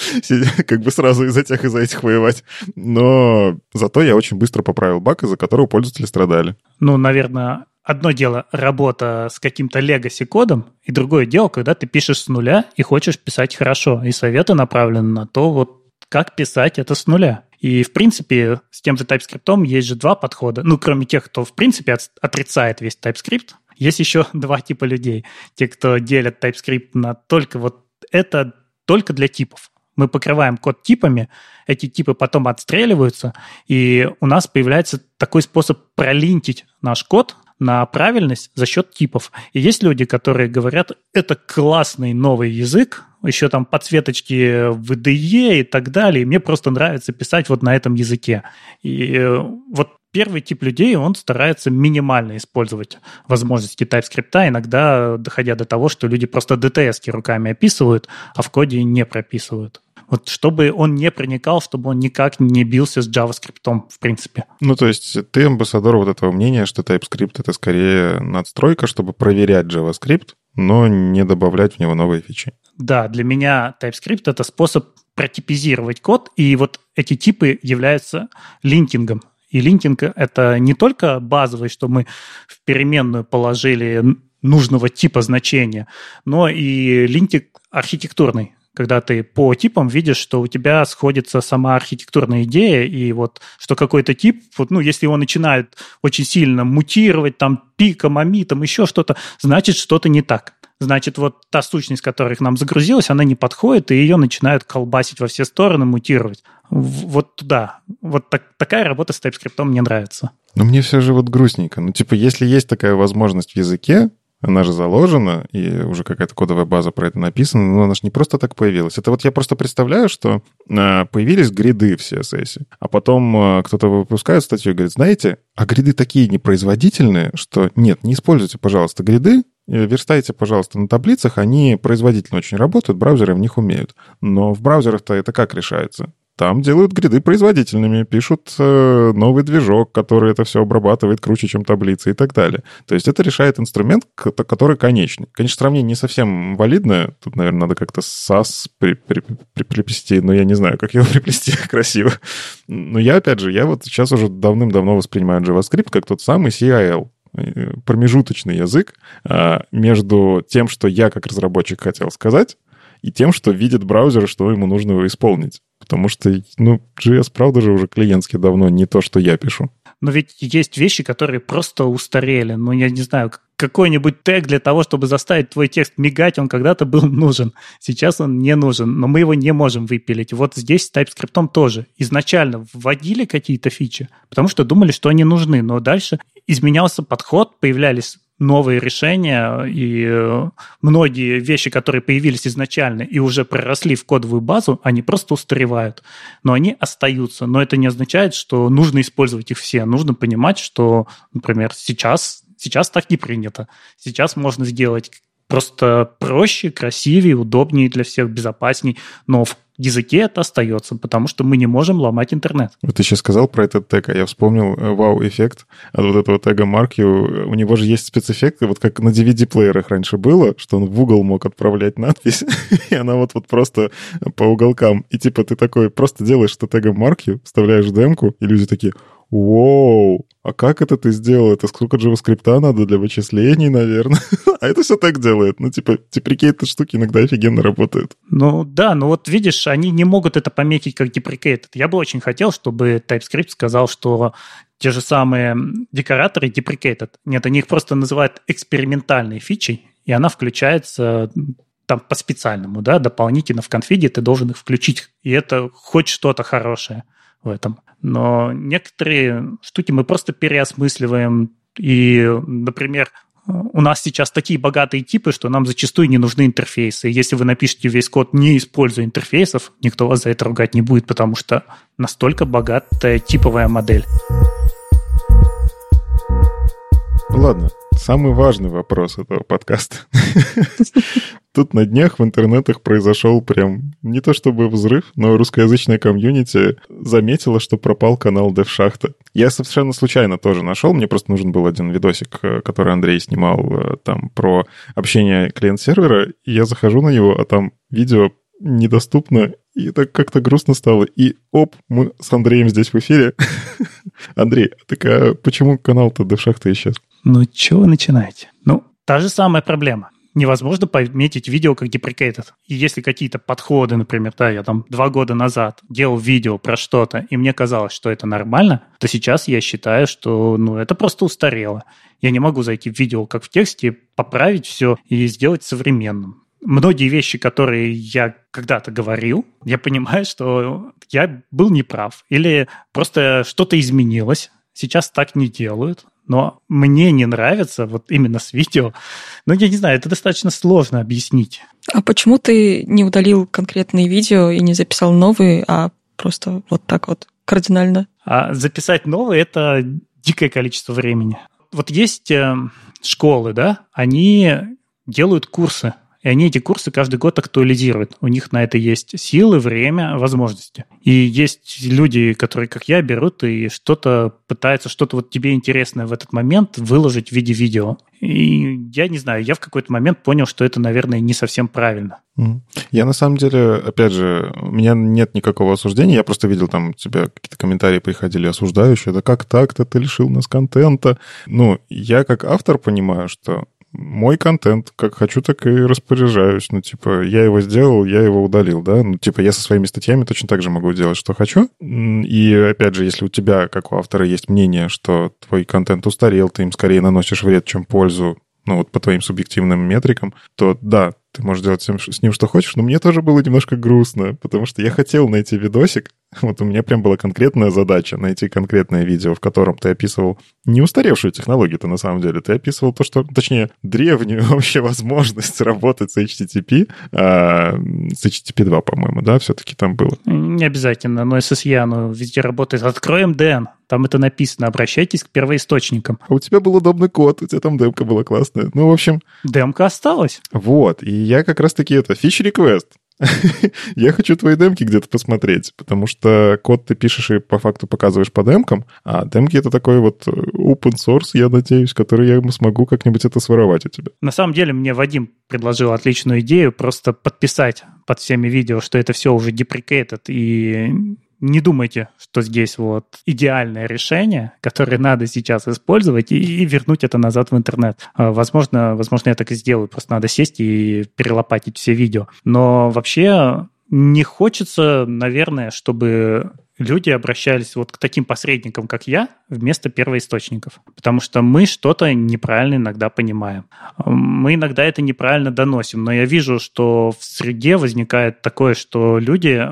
как бы сразу из-за тех, из-за этих воевать. Но зато я очень быстро поправил баг, из-за которого пользователи страдали. Ну, наверное, одно дело работа с каким-то legacy кодом, и другое дело, когда ты пишешь с нуля и хочешь писать хорошо. И советы направлены на то, вот как писать это с нуля. И, в принципе, с тем же TypeScript есть же два подхода. Ну, кроме тех, кто, в принципе, отрицает весь TypeScript, есть еще два типа людей. Те, кто делят TypeScript на только вот это только для типов. Мы покрываем код типами, эти типы потом отстреливаются, и у нас появляется такой способ пролинтить наш код на правильность за счет типов. И есть люди, которые говорят, это классный новый язык, еще там подсветочки в IDE и так далее, и мне просто нравится писать вот на этом языке. И э, вот первый тип людей, он старается минимально использовать возможности TypeScript, иногда доходя до того, что люди просто DTS руками описывают, а в коде не прописывают. Вот чтобы он не проникал, чтобы он никак не бился с JavaScript, в принципе. Ну, то есть ты амбассадор вот этого мнения, что TypeScript — это скорее надстройка, чтобы проверять JavaScript, но не добавлять в него новые фичи. Да, для меня TypeScript — это способ протипизировать код, и вот эти типы являются линкингом. И линкинг — это не только базовый, что мы в переменную положили нужного типа значения, но и линтинг архитектурный когда ты по типам видишь, что у тебя сходится сама архитектурная идея, и вот что какой-то тип, вот, ну, если он начинает очень сильно мутировать, там, пиком, амитом, еще что-то, значит, что-то не так. Значит, вот та сущность, которая к нам загрузилась, она не подходит, и ее начинают колбасить во все стороны, мутировать. Вот туда. Вот так, такая работа с TypeScript мне нравится. Но мне все же вот грустненько. Ну, типа, если есть такая возможность в языке, она же заложена, и уже какая-то кодовая база про это написана, но она же не просто так появилась. Это вот я просто представляю, что э, появились гриды в CSS, а потом э, кто-то выпускает статью и говорит, знаете, а гриды такие непроизводительные, что нет, не используйте, пожалуйста, гриды, верстайте, пожалуйста, на таблицах, они производительно очень работают, браузеры в них умеют. Но в браузерах-то это как решается? Там делают гриды производительными, пишут э, новый движок, который это все обрабатывает круче, чем таблицы и так далее. То есть это решает инструмент, который конечный. Конечно, сравнение не совсем валидное. Тут, наверное, надо как-то SAS при, при, при, приплести, но я не знаю, как его приплести красиво. Но я, опять же, я вот сейчас уже давным-давно воспринимаю JavaScript как тот самый CIL, э, промежуточный язык а, между тем, что я как разработчик хотел сказать, и тем, что видит браузер, что ему нужно исполнить. Потому что, ну, JS, правда же, уже клиентский давно не то, что я пишу. Но ведь есть вещи, которые просто устарели. Ну, я не знаю, какой-нибудь тег для того, чтобы заставить твой текст мигать, он когда-то был нужен. Сейчас он не нужен, но мы его не можем выпилить. Вот здесь с TypeScript тоже. Изначально вводили какие-то фичи, потому что думали, что они нужны, но дальше изменялся подход, появлялись новые решения, и э, многие вещи, которые появились изначально и уже проросли в кодовую базу, они просто устаревают. Но они остаются. Но это не означает, что нужно использовать их все. Нужно понимать, что, например, сейчас, сейчас так не принято. Сейчас можно сделать просто проще, красивее, удобнее для всех, безопасней, но в языке это остается, потому что мы не можем ломать интернет. Вот ты сейчас сказал про этот тег, а я вспомнил э, вау-эффект от вот этого тега MarkU. У него же есть спецэффекты, вот как на DVD-плеерах раньше было, что он в угол мог отправлять надпись, и она вот, вот просто по уголкам. И типа ты такой просто делаешь что тегом MarkU, вставляешь демку, и люди такие, Воу, а как это ты сделал? Это сколько JavaScript надо для вычислений, наверное? а это все так делает. Ну, типа, deprecated штуки иногда офигенно работают. Ну, да, ну вот видишь, они не могут это пометить как deprecated. Я бы очень хотел, чтобы TypeScript сказал, что те же самые декораторы deprecated. Нет, они их просто называют экспериментальной фичей, и она включается там по специальному, да, дополнительно в конфиге ты должен их включить, и это хоть что-то хорошее в этом. Но некоторые штуки мы просто переосмысливаем. И, например, у нас сейчас такие богатые типы, что нам зачастую не нужны интерфейсы. Если вы напишете весь код, не используя интерфейсов, никто вас за это ругать не будет, потому что настолько богатая типовая модель. Ладно, самый важный вопрос этого подкаста. Тут на днях в интернетах произошел прям не то чтобы взрыв, но русскоязычная комьюнити заметила, что пропал канал Девшахта. Я совершенно случайно тоже нашел, мне просто нужен был один видосик, э, который Андрей снимал э, там про общение клиент-сервера, я захожу на него, а там видео недоступно, и так как-то грустно стало. И оп, мы с Андреем здесь в эфире. Андрей, так а почему канал-то Девшахта исчез? Ну, что вы начинаете? Ну, та же самая проблема невозможно пометить видео как deprecated. И если какие-то подходы, например, да, я там два года назад делал видео про что-то, и мне казалось, что это нормально, то сейчас я считаю, что ну, это просто устарело. Я не могу зайти в видео как в тексте, поправить все и сделать современным. Многие вещи, которые я когда-то говорил, я понимаю, что я был неправ. Или просто что-то изменилось, сейчас так не делают но мне не нравится вот именно с видео. Ну, я не знаю, это достаточно сложно объяснить. А почему ты не удалил конкретные видео и не записал новые, а просто вот так вот кардинально? А записать новые – это дикое количество времени. Вот есть э, школы, да, они делают курсы и они эти курсы каждый год актуализируют. У них на это есть силы, время, возможности. И есть люди, которые, как я, берут и что-то пытаются, что-то вот тебе интересное в этот момент выложить в виде видео. И я не знаю, я в какой-то момент понял, что это, наверное, не совсем правильно. Я на самом деле, опять же, у меня нет никакого осуждения, я просто видел там у тебя какие-то комментарии приходили осуждающие, да как так-то ты лишил нас контента. Ну, я как автор понимаю, что мой контент, как хочу, так и распоряжаюсь. Ну, типа, я его сделал, я его удалил, да? Ну, типа, я со своими статьями точно так же могу делать, что хочу. И, опять же, если у тебя, как у автора, есть мнение, что твой контент устарел, ты им скорее наносишь вред, чем пользу, ну, вот по твоим субъективным метрикам, то да, ты можешь делать с ним что хочешь, но мне тоже было немножко грустно, потому что я хотел найти видосик, вот у меня прям была конкретная задача найти конкретное видео, в котором ты описывал не устаревшую технологию-то на самом деле, ты описывал то, что, точнее, древнюю вообще возможность работать с HTTP, а, с HTTP 2, по-моему, да, все-таки там было? Не обязательно, но SSE, оно везде работает. Откроем DN, там это написано, обращайтесь к первоисточникам. А у тебя был удобный код, у тебя там демка была классная. Ну, в общем... Демка осталась. Вот, и я как раз-таки это, фич request. я хочу твои демки где-то посмотреть, потому что код ты пишешь и по факту показываешь по демкам, а демки это такой вот open source, я надеюсь, который я смогу как-нибудь это своровать у тебя. На самом деле мне Вадим предложил отличную идею просто подписать под всеми видео, что это все уже deprecated и не думайте, что здесь вот идеальное решение, которое надо сейчас использовать и, и вернуть это назад в интернет. А, возможно, возможно, я так и сделаю, просто надо сесть и перелопатить все видео. Но вообще не хочется, наверное, чтобы люди обращались вот к таким посредникам, как я, вместо первоисточников. Потому что мы что-то неправильно иногда понимаем. Мы иногда это неправильно доносим. Но я вижу, что в среде возникает такое, что люди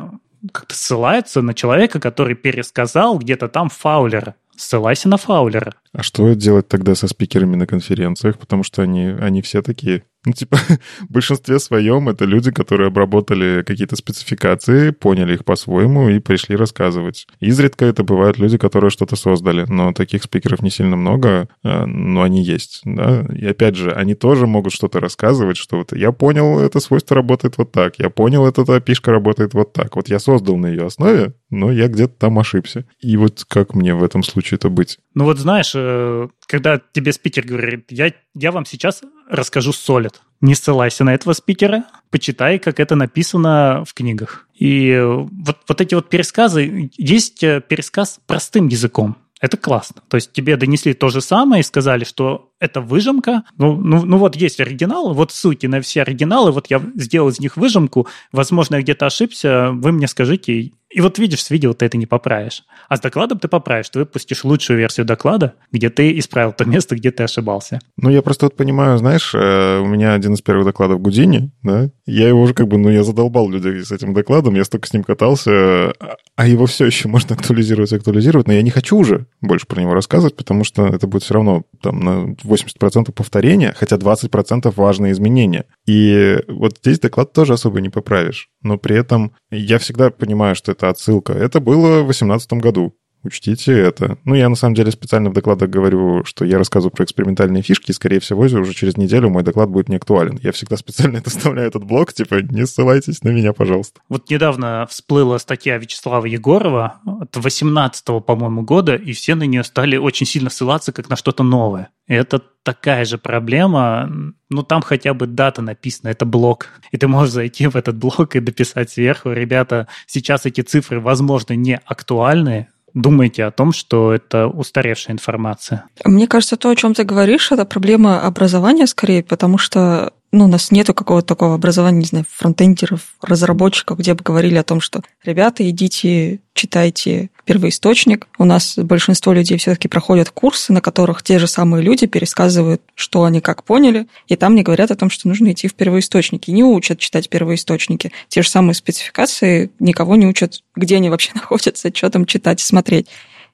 как-то ссылаются на человека, который пересказал где-то там Фаулера. Ссылайся на Фаулера. А что делать тогда со спикерами на конференциях? Потому что они, они все такие. Ну, типа, в большинстве своем это люди, которые обработали какие-то спецификации, поняли их по-своему и пришли рассказывать. Изредка это бывают люди, которые что-то создали, но таких спикеров не сильно много, э, но они есть, да. И опять же, они тоже могут что-то рассказывать, что вот я понял, это свойство работает вот так, я понял, эта API работает вот так. Вот я создал на ее основе, но я где-то там ошибся. И вот как мне в этом случае-то быть? Ну вот знаешь, э, когда тебе спикер говорит, я, я вам сейчас расскажу Solid, не ссылайся на этого спикера, почитай, как это написано в книгах. И вот, вот эти вот пересказы, есть э, пересказ простым языком, это классно. То есть тебе донесли то же самое и сказали, что это выжимка. Ну, ну, ну вот есть оригинал, вот ссылки на все оригиналы, вот я сделал из них выжимку, возможно, я где-то ошибся, вы мне скажите, и вот видишь, с видео ты это не поправишь. А с докладом ты поправишь. Ты выпустишь лучшую версию доклада, где ты исправил то место, где ты ошибался. Ну, я просто вот понимаю, знаешь, э, у меня один из первых докладов Гудини, да, я его уже как бы, ну, я задолбал людей с этим докладом, я столько с ним катался, а его все еще можно актуализировать, актуализировать, но я не хочу уже больше про него рассказывать, потому что это будет все равно там на 80% повторения, хотя 20% важные изменения. И вот здесь доклад тоже особо не поправишь. Но при этом я всегда понимаю, что это отсылка. Это было в 2018 году. Учтите это. Ну, я на самом деле специально в докладах говорю, что я рассказываю про экспериментальные фишки, и, скорее всего, уже через неделю мой доклад будет не актуален. Я всегда специально это вставляю этот блок, типа, не ссылайтесь на меня, пожалуйста. Вот недавно всплыла статья Вячеслава Егорова от 18 по-моему, года, и все на нее стали очень сильно ссылаться как на что-то новое. И это такая же проблема, ну там хотя бы дата написана, это блок. И ты можешь зайти в этот блок и дописать сверху, ребята, сейчас эти цифры, возможно, не актуальны, думаете о том, что это устаревшая информация? Мне кажется, то, о чем ты говоришь, это проблема образования скорее, потому что ну, у нас нету какого-то такого образования, не знаю, фронтендеров, разработчиков, где бы говорили о том, что ребята, идите, читайте первоисточник. У нас большинство людей все-таки проходят курсы, на которых те же самые люди пересказывают, что они как поняли, и там не говорят о том, что нужно идти в первоисточники. Не учат читать первоисточники. Те же самые спецификации никого не учат, где они вообще находятся, что там читать смотреть.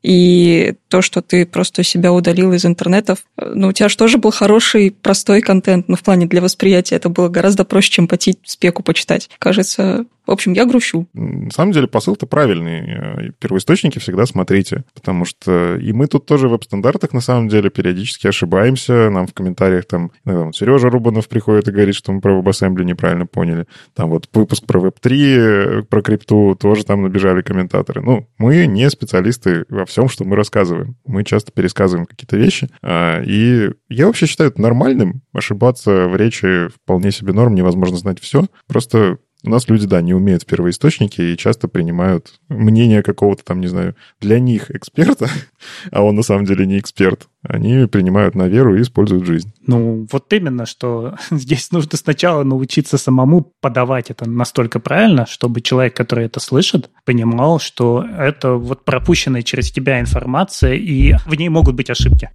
И то, что ты просто себя удалил из интернетов, ну, у тебя же тоже был хороший, простой контент, но в плане для восприятия это было гораздо проще, чем пойти спеку почитать. Кажется, в общем, я грущу. На самом деле посыл-то правильный. Первоисточники всегда смотрите, потому что и мы тут тоже в веб-стандартах на самом деле периодически ошибаемся. Нам в комментариях там вот Сережа Рубанов приходит и говорит, что мы про WebAssembly неправильно поняли. Там вот выпуск про Web3, про крипту тоже там набежали комментаторы. Ну, мы не специалисты во всем, что мы рассказываем. Мы часто пересказываем какие-то вещи. А, и я вообще считаю это нормальным. Ошибаться в речи вполне себе норм, невозможно знать все. Просто у нас люди, да, не умеют в первоисточники и часто принимают мнение какого-то там, не знаю, для них эксперта, а он на самом деле не эксперт. Они принимают на веру и используют жизнь. Ну, вот именно, что здесь нужно сначала научиться самому подавать это настолько правильно, чтобы человек, который это слышит, понимал, что это вот пропущенная через тебя информация, и в ней могут быть ошибки.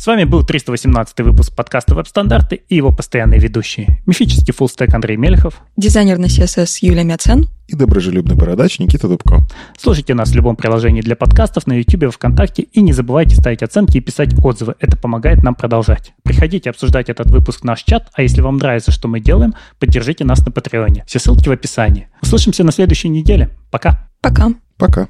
С вами был 318 выпуск подкаста «Веб-стандарты» и его постоянные ведущие. Мифический фуллстек Андрей Мельхов. Дизайнер на CSS Юлия Мяцен. И доброжелюбный бородач Никита Дубко. Слушайте нас в любом приложении для подкастов на YouTube, ВКонтакте и не забывайте ставить оценки и писать отзывы. Это помогает нам продолжать. Приходите обсуждать этот выпуск в наш чат, а если вам нравится, что мы делаем, поддержите нас на Патреоне. Все ссылки в описании. Услышимся на следующей неделе. Пока. Пока. Пока.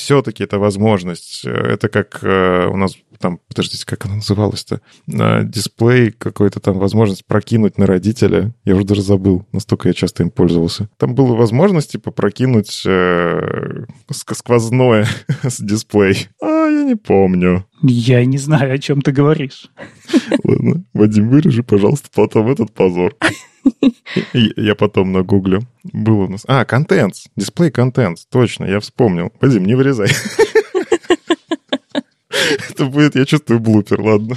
Все-таки это возможность. Это как э, у нас там, подождите, как она называлась-то? Дисплей какой-то там, возможность прокинуть на родителя. Я уже даже забыл, настолько я часто им пользовался. Там была возможность, типа, прокинуть э, сквозное с дисплей. А, я не помню. Я не знаю, о чем ты говоришь. Ладно, Вадим, вырежи, пожалуйста, потом этот позор. Я потом нагуглю. Было у нас... А, контент. Дисплей контент. Точно, я вспомнил. Вадим, не вырезай. Это будет, я чувствую, блупер, ладно.